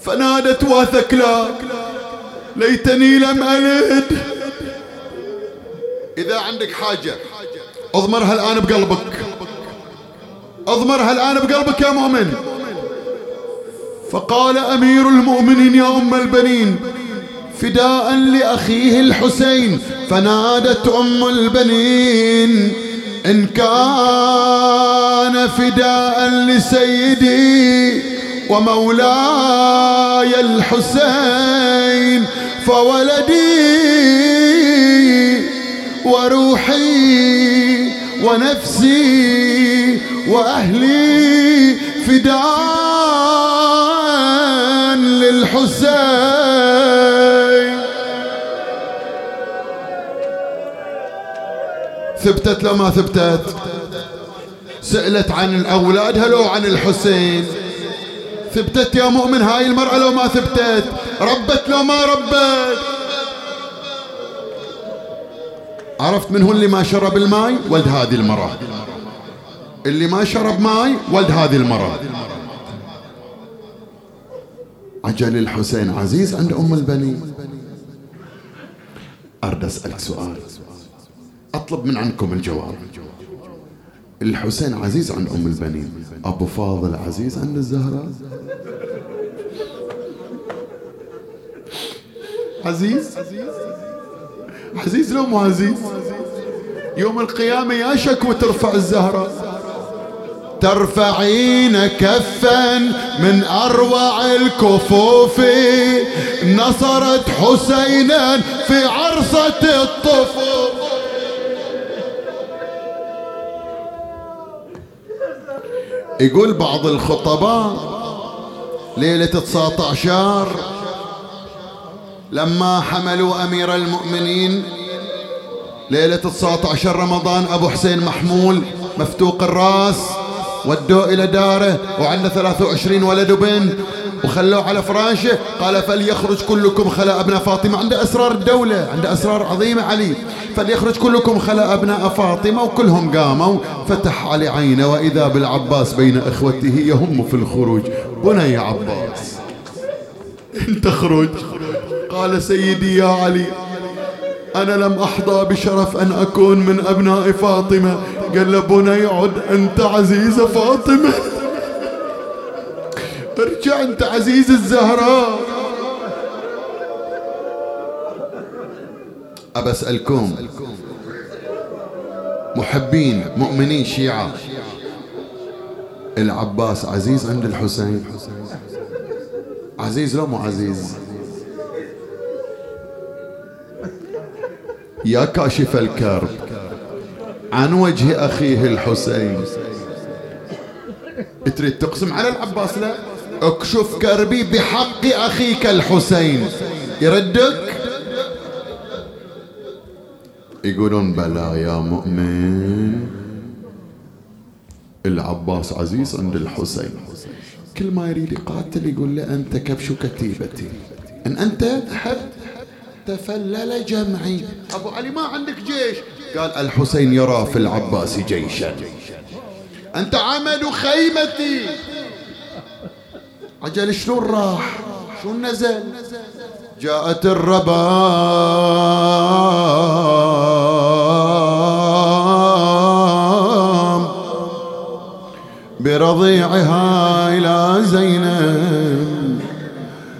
فنادت واثكلا ليتني لم ألد. إذا عندك حاجة أضمرها الآن بقلبك. أضمرها الآن بقلبك يا مؤمن. فقال أمير المؤمنين يا أم البنين فداء لأخيه الحسين فنادت أم البنين إن كان فداء لسيدي ومولاي الحسين فولدي وروحي ونفسي وأهلي فداء للحسين. ثبتت لو ما ثبتت؟ سألت عن الأولاد هلو عن الحسين. ثبتت يا مؤمن هاي المرأة لو ما ثبتت ربت لو ما ربت. عرفت من هو اللي ما شرب الماي؟ ولد هذه المرأة. اللي ما شرب ماي ولد هذه المرأة. عجل الحسين عزيز عند أم البنين أرد أسألك سؤال. أطلب من عندكم الجواب. الحسين عزيز عند أم البنين أبو فاضل عزيز عند الزهراء. عزيز؟ عزيز لو مو عزيز؟ يوم القيامة يا شكوى ترفع الزهرة ترفعين كفا من أروع الكفوف. نصرت حسينا في عرصة الطفوف. يقول بعض الخطباء ليلة 19 لما حملوا أمير المؤمنين ليلة 19 رمضان أبو حسين محمول مفتوق الرأس ودوه إلى داره وعنده 23 ولد وبنت. وخلوه على فراشه. قال فليخرج كلكم خلا أبناء فاطمة. عنده أسرار الدولة عنده أسرار عظيمة علي. فليخرج كلكم خلا أبناء فاطمة وكلهم قاموا. فتح علي عينه وإذا بالعباس بين إخوته يهم في الخروج. بني يا عباس. أنت خرج. قال سيدي يا علي أنا لم أحظى بشرف أن أكون من أبناء فاطمة. قال بني عد أنت عزيز فاطمة. ارجع أنت عزيز الزهراء. أبى أسألكم. محبين مؤمنين شيعة. العباس عزيز عند الحسين. عزيز لو مو عزيز. يا كاشف الكرب. عن وجه أخيه الحسين. تريد تقسم على العباس لا؟ اكشف كربي بحق أخيك الحسين. يردك؟ يقولون بلى يا مؤمن. العباس عزيز عند الحسين. كل ما يريد يقاتل يقول له أنت كبش كتيبتي إن أنت تحب تفلل جمعي. أبو علي ما عندك جيش. قال الحسين يرى في العباس جيشا. أنت عمد خيمتي. عجل شلون راح؟ شلون نزل؟ جاءت الربام برضيعها إلى زينب.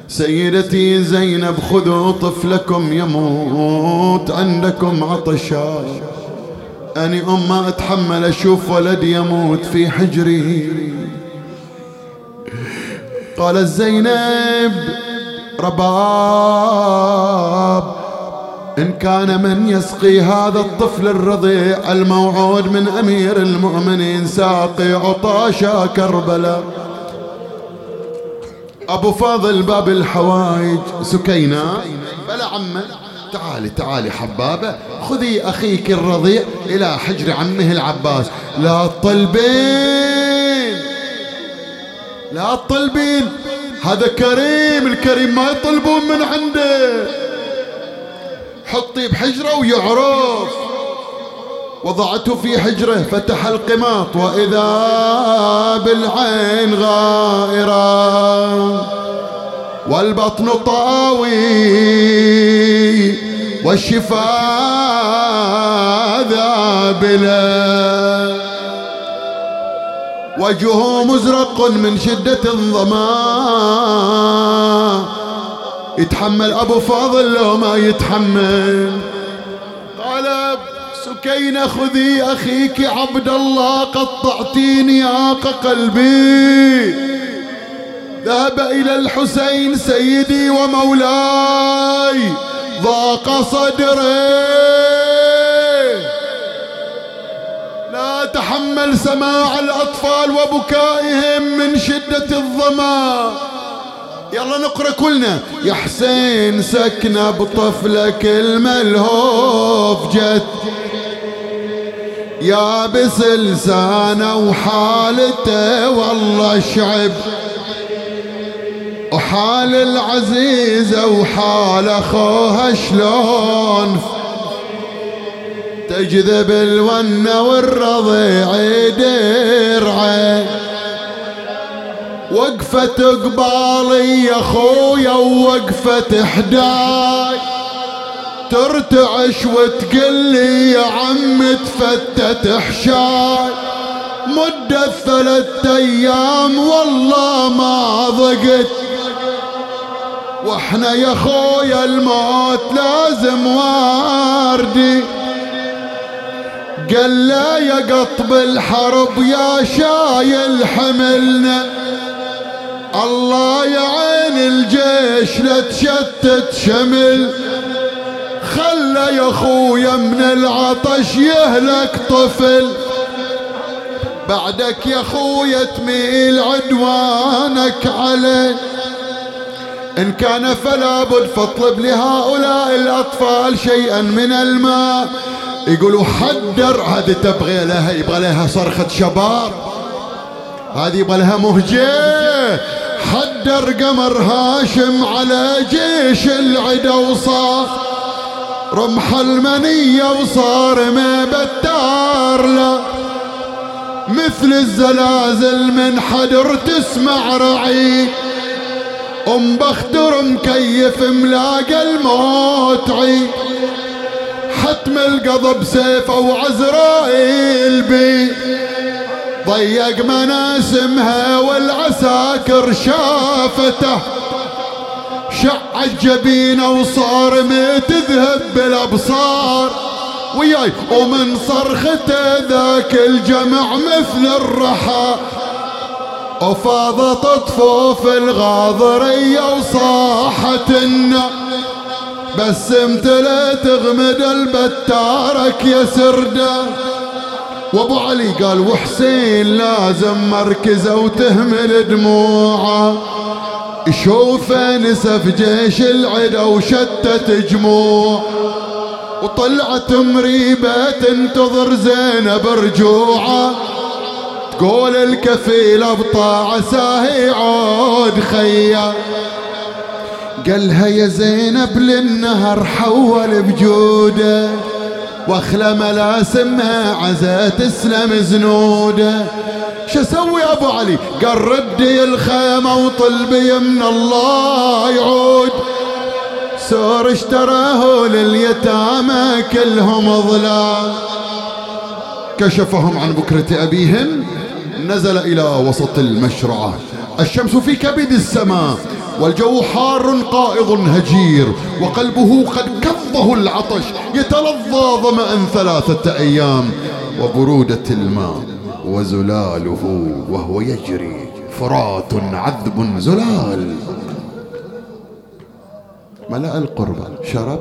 سيدتي زينب خذوا طفلكم يموت عندكم عطشا. أني أم أتحمل أشوف ولدي يموت في حجري. قالت زينب رباب إن كان من يسقي هذا الطفل الرضيع الموعود من أمير المؤمنين ساقي عطاشا كربلاء. أبو فاضل باب الحوايج سكينة. بلا عمه تعالي تعالي حبابة خذي أخيك الرضيع إلى حجر عمه العباس. لا تطلبين. لا تطلبين. هذا كريم الكريم ما يطلبون من عنده. حطي بحجره ويعرف وضعته في حجره فتح القماط وإذا بالعين غائرة. والبطن طاوي والشفاء ذابلة. وجهه مزرق من شدة الظما يتحمل أبو فاضل لو ما يتحمل. قال سكينة خذي أخيك عبد الله قطعتيني يا قلبي. ذهب إلى الحسين سيدي ومولاي ضاق صدري. لا تحمل سماع الأطفال وبكائهم من شدة الظمأ. يلا نقرأ كلنا. يا حسين سكنة بطفلك الملهوف جت يا بس لسانه وحالته والله شعب. وحال العزيزة وحال أخوها شلون تجذب الونة والرضيع درعه وقفة قبالي يا خويا ووقفة حداي ترتعش وتقلي يا عم تفتت حشاي مدة ثلاثة أيام والله ما ضقت. وإحنا يا خويا الموت لازم واردي. قال لا يا قطب الحرب يا شايل حملنا. الله يعين الجيش لا تشتت شمل. خلى يا خويا من العطش يهلك طفل. بعدك يا خويا تميل عدوانك عليه. إن كان فلا بد فاطلب لهؤلاء الأطفال شيئا من الماء. يقولوا حدر هذه تبغي لها يبغى لها صرخة شباب. هذه يبغى لها مهجة. حدر قمر هاشم على جيش العدا وصار رمح المنية وصار ما بتار له مثل الزلازل من حدر تسمع رعي. أم بختر مكيف ملاقى الموت؟ عي حتم القضب سيفه وعزرائيل بي ضيق مناسمها والعساكر شافته. شع الجبين وصار تذهب بالأبصار. وياي ومن صرخته ذاك الجمع مثل الرحى. وفاضت طفوف الغاضرية وصاحت النار بس امتلأ تغمد البتارك يا سردة وابو علي قال وحسين لازم مركزه وتهمل دموعه. شوفه نسف جيش العدا وشتت جموع. وطلعت مريبة تنتظر زينب رجوعه. تقول الكفيل بطاعة ساهي عود خيا. قالها يا زينب للنهر حول بجوده وأخلى ملاسمها عزا تسلم زنوده. شو أسوي أبو علي؟ قال ردي الخيمة وطلبي من الله يعود. سور اشتراه لليتامى كلهم ظلال كشفهم عن بكرة أبيهم نزل إلى وسط المشرعة الشمس في كبد السماء والجو حار قائض هجير وقلبه قد كظه العطش يتلظى ظمأ ثلاثة أيام وبرودة الماء وزلاله وهو يجري فرات عذب زلال. ملأ القربة شرب.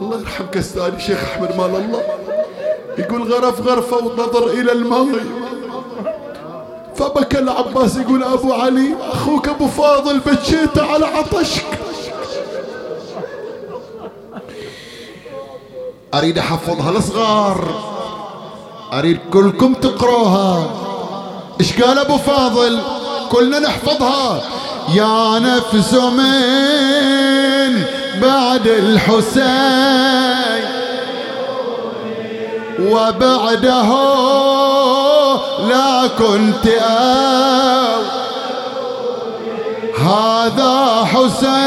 الله يرحم كستاني شيخ أحمد مال الله. يقول غرف غرفة ونظر إلى الماء فبكى العباس يقول أبو علي أخوك أبو فاضل بكيت على عطشك. أريد أحفظها الصغار أريد كلكم تقروها. إيش قال أبو فاضل؟ كلنا نحفظها. يا نفس من بعد الحسين وبعده لا كنت أو. هذا حسين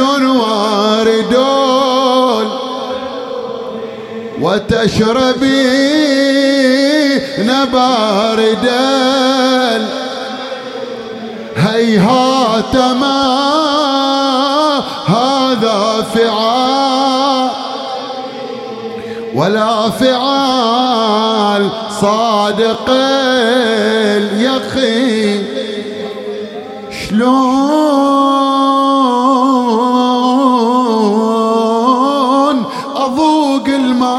وارد وتشربي باردا هيهات ما هذا فعال ولا فعال صادق اليقين. شلون أذوق الماي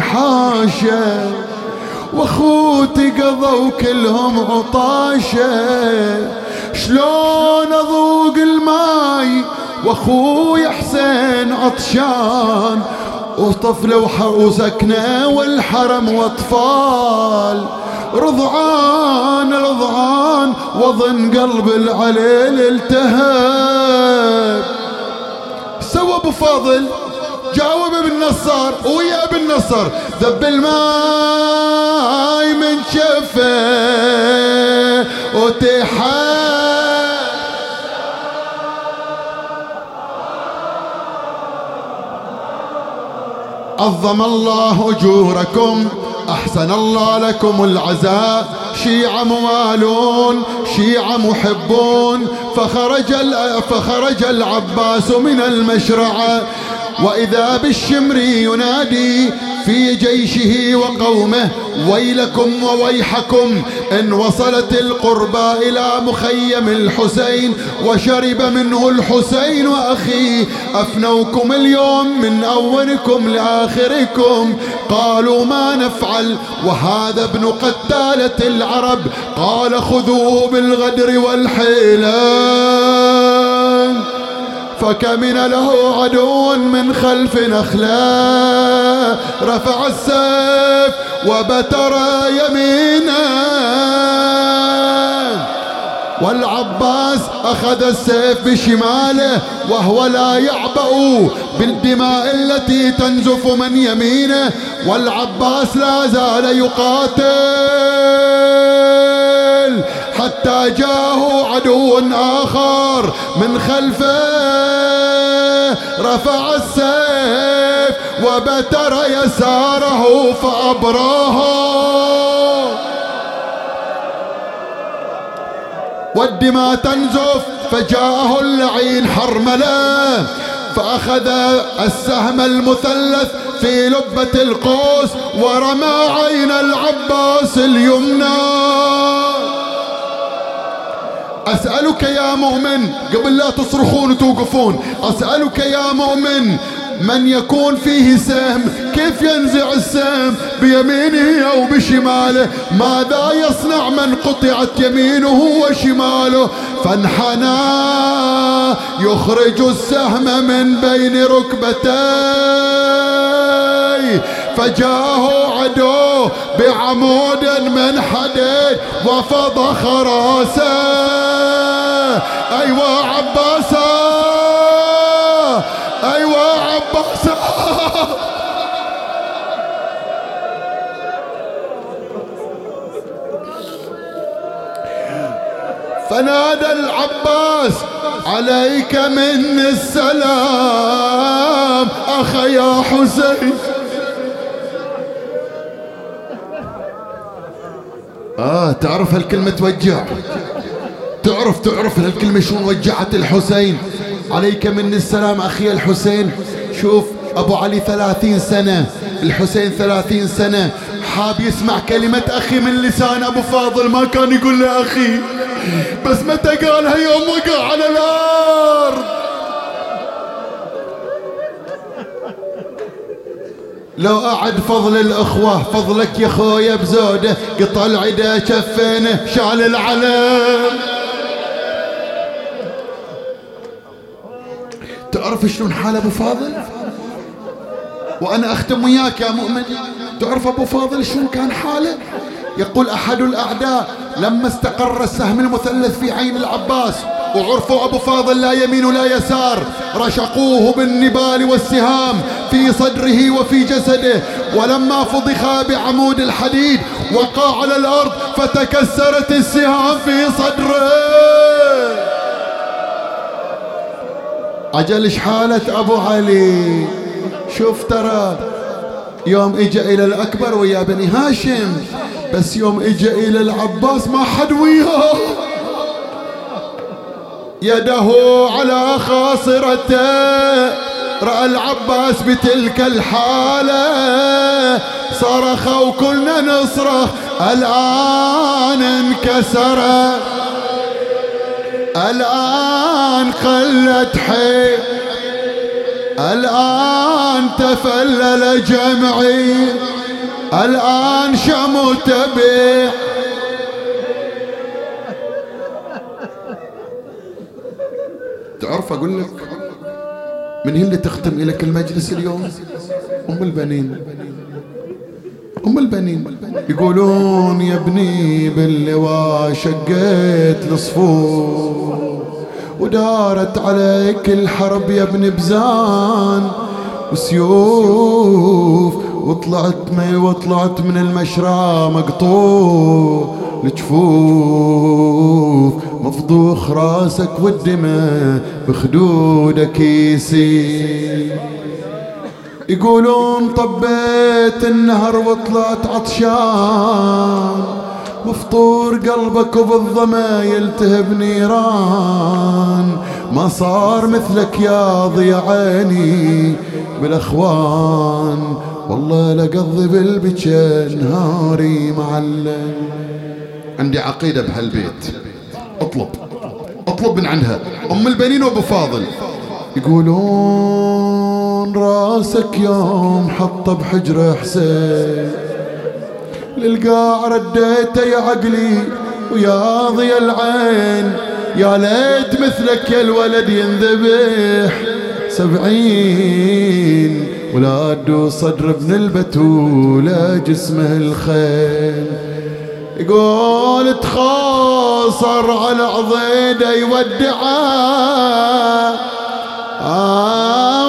حاشا وأخوتي قضوا كلهم عطاشة واخوي حسين عطشان وطفلة وسكنة والحرم وأطفال. رضعان رضعان وظن قلب العليل التهب سوى أبو فاضل جاوب ابن نصار ويا ابن نصر ذب الماي من شفه وتحب عظم الله أجوركم أحسن الله لكم العزاء. شيعة موالون شيعة محبون فخرج فخرج العباس من المشرعة. وإذا بالشمر ينادي في جيشه وقومه ويلكم وويحكم. إن وصلت القربى إلى مخيم الحسين وشرب منه الحسين واخيه أفنوكم اليوم من أولكم لآخركم. قالوا ما نفعل وهذا ابن قتالة العرب. قال خذوه بالغدر والحيلان. فكمن له عدو من خلف نخله رفع السيف وبتر يمينا. والعباس أخذ السيف بشماله وهو لا يعبأ بالدماء التي تنزف من يمينه. والعباس لا زال يقاتل. حتى جاءه عدو آخر من خلفه. رفع السيف وبتر يساره فأبراه. والدماء تنزف فجاءه اللعين حرملة. فأخذ السهم المثلث في لبة القوس ورمى عين العباس اليمنى. أسألك يا مؤمن قبل لا تصرخون وتوقفون أسألك يا مؤمن من يكون فيه سهم؟ كيف ينزع السهم؟ بيمينه أو بشماله؟ ماذا يصنع من قطعت يمينه وشماله؟ فانحنى يخرج السهم من بين ركبتيه فجاءه عدو بعمود من حديد وفضخ راسه. ايوا عباسة. ايوا عباسة. فنادى العباس عليك من السلام أخ يا حسين. آه تعرف هالكلمة توجع. تعرف تعرف هالكلمة شلون وجعت الحسين؟ عليك من السلام أخي الحسين. شوف أبو علي ثلاثين سنة الحسين ثلاثين سنة. حاب يسمع كلمة أخي من لسان أبو فاضل ما كان يقول له أخي. بس متى قالها يوم وقع على الأرض؟ لو أعد فضل الأخوة فضلك يا خويا بزوده. قطع العدا شفينه شال العلم. تعرف شلون حال أبو فاضل؟ وأنا أختم وياك يا مؤمن. تعرف أبو فاضل شلون كان حاله؟ يقول أحد الأعداء لما استقر السهم المثلث في عين العباس وعرفوا أبو فاضل لا يمين ولا يسار رشقوه بالنبال والسهام في صدره وفي جسده. ولما فضخ بعمود الحديد وقع على الأرض فتكسرت السهام في صدره. عجل حالة أبو علي. شوف ترى يوم اجى إلى الأكبر ويا بني هاشم بس يوم اجى إلى العباس ما حد وياه. يده على خاصرته رأى العباس بتلك الحالة. صرخ وكلنا نصرخ الآن انكسر. الآن قلت حيل الآن تفلل جمعي الآن شمت بي تعرف أقول لك؟ من هي اللي تختم لك المجلس اليوم؟ أم البنين. أم البنين. يقولون يا ابني باللواء شقيت الصفوف ودارت عليك الحرب يا ابن بزان. وسيوف وطلعت مي وطلعت من المشرى مقطوع الجفوف مفضوخ راسك والدماء بخدودك يسيل. يقولون طبيت النهر وطلعت عطشان مفطور قلبك وبالظما يلتهب نيران. ما صار مثلك يا ضيع عيني بالأخوان. والله لقضي بالبكا نهاري معلم عندي عقيدة بهالبيت. اطلب اطلب من عنها. أم البنين وأبو فاضل. يقولون راسك يوم حطه بحجرة حسين. للقاع رديته يا عقلي ويا ضي العين. يا ليت مثلك يا الولد ينذبح سبعين. ولا صدر ابن البتولة جسمه الخيل. يقول تخاصر على عضيده يودعه.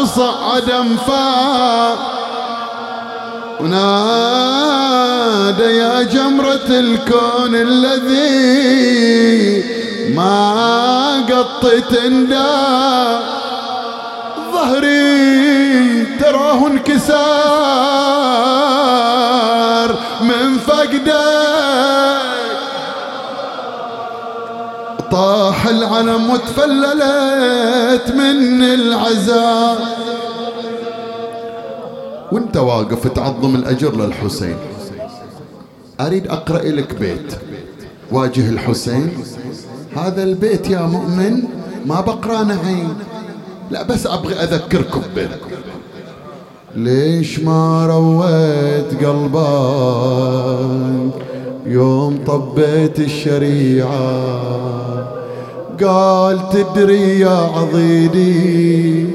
صعد انفاق ونادى يا جمرة الكون الذي ما قطت انداء ظهري تراه انكسار من فقدك طاح العلم وتفللت من العذاب وانت واقف تعظم الأجر للحسين. أريد أقرأ لك بيت. واجه الحسين. هذا البيت يا مؤمن ما بقرأ نعيم. لا بس أبغي أذكركم به ليش ما رويت قلبك؟ يوم طبيت الشريعة قال تدري يا عضيدي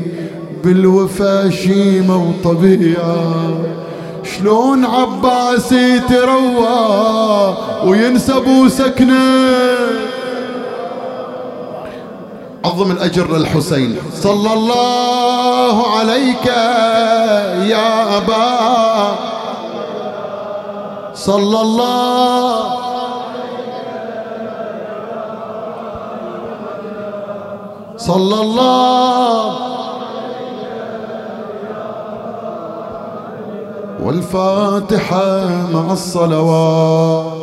بالوفا شيمة وطبيعة شلون عباسي تروى وينسب سكنه عظم الأجر للحسين صلى الله عليك يا أبا. صلى الله صلى الله والفاتحة مع الصلوات.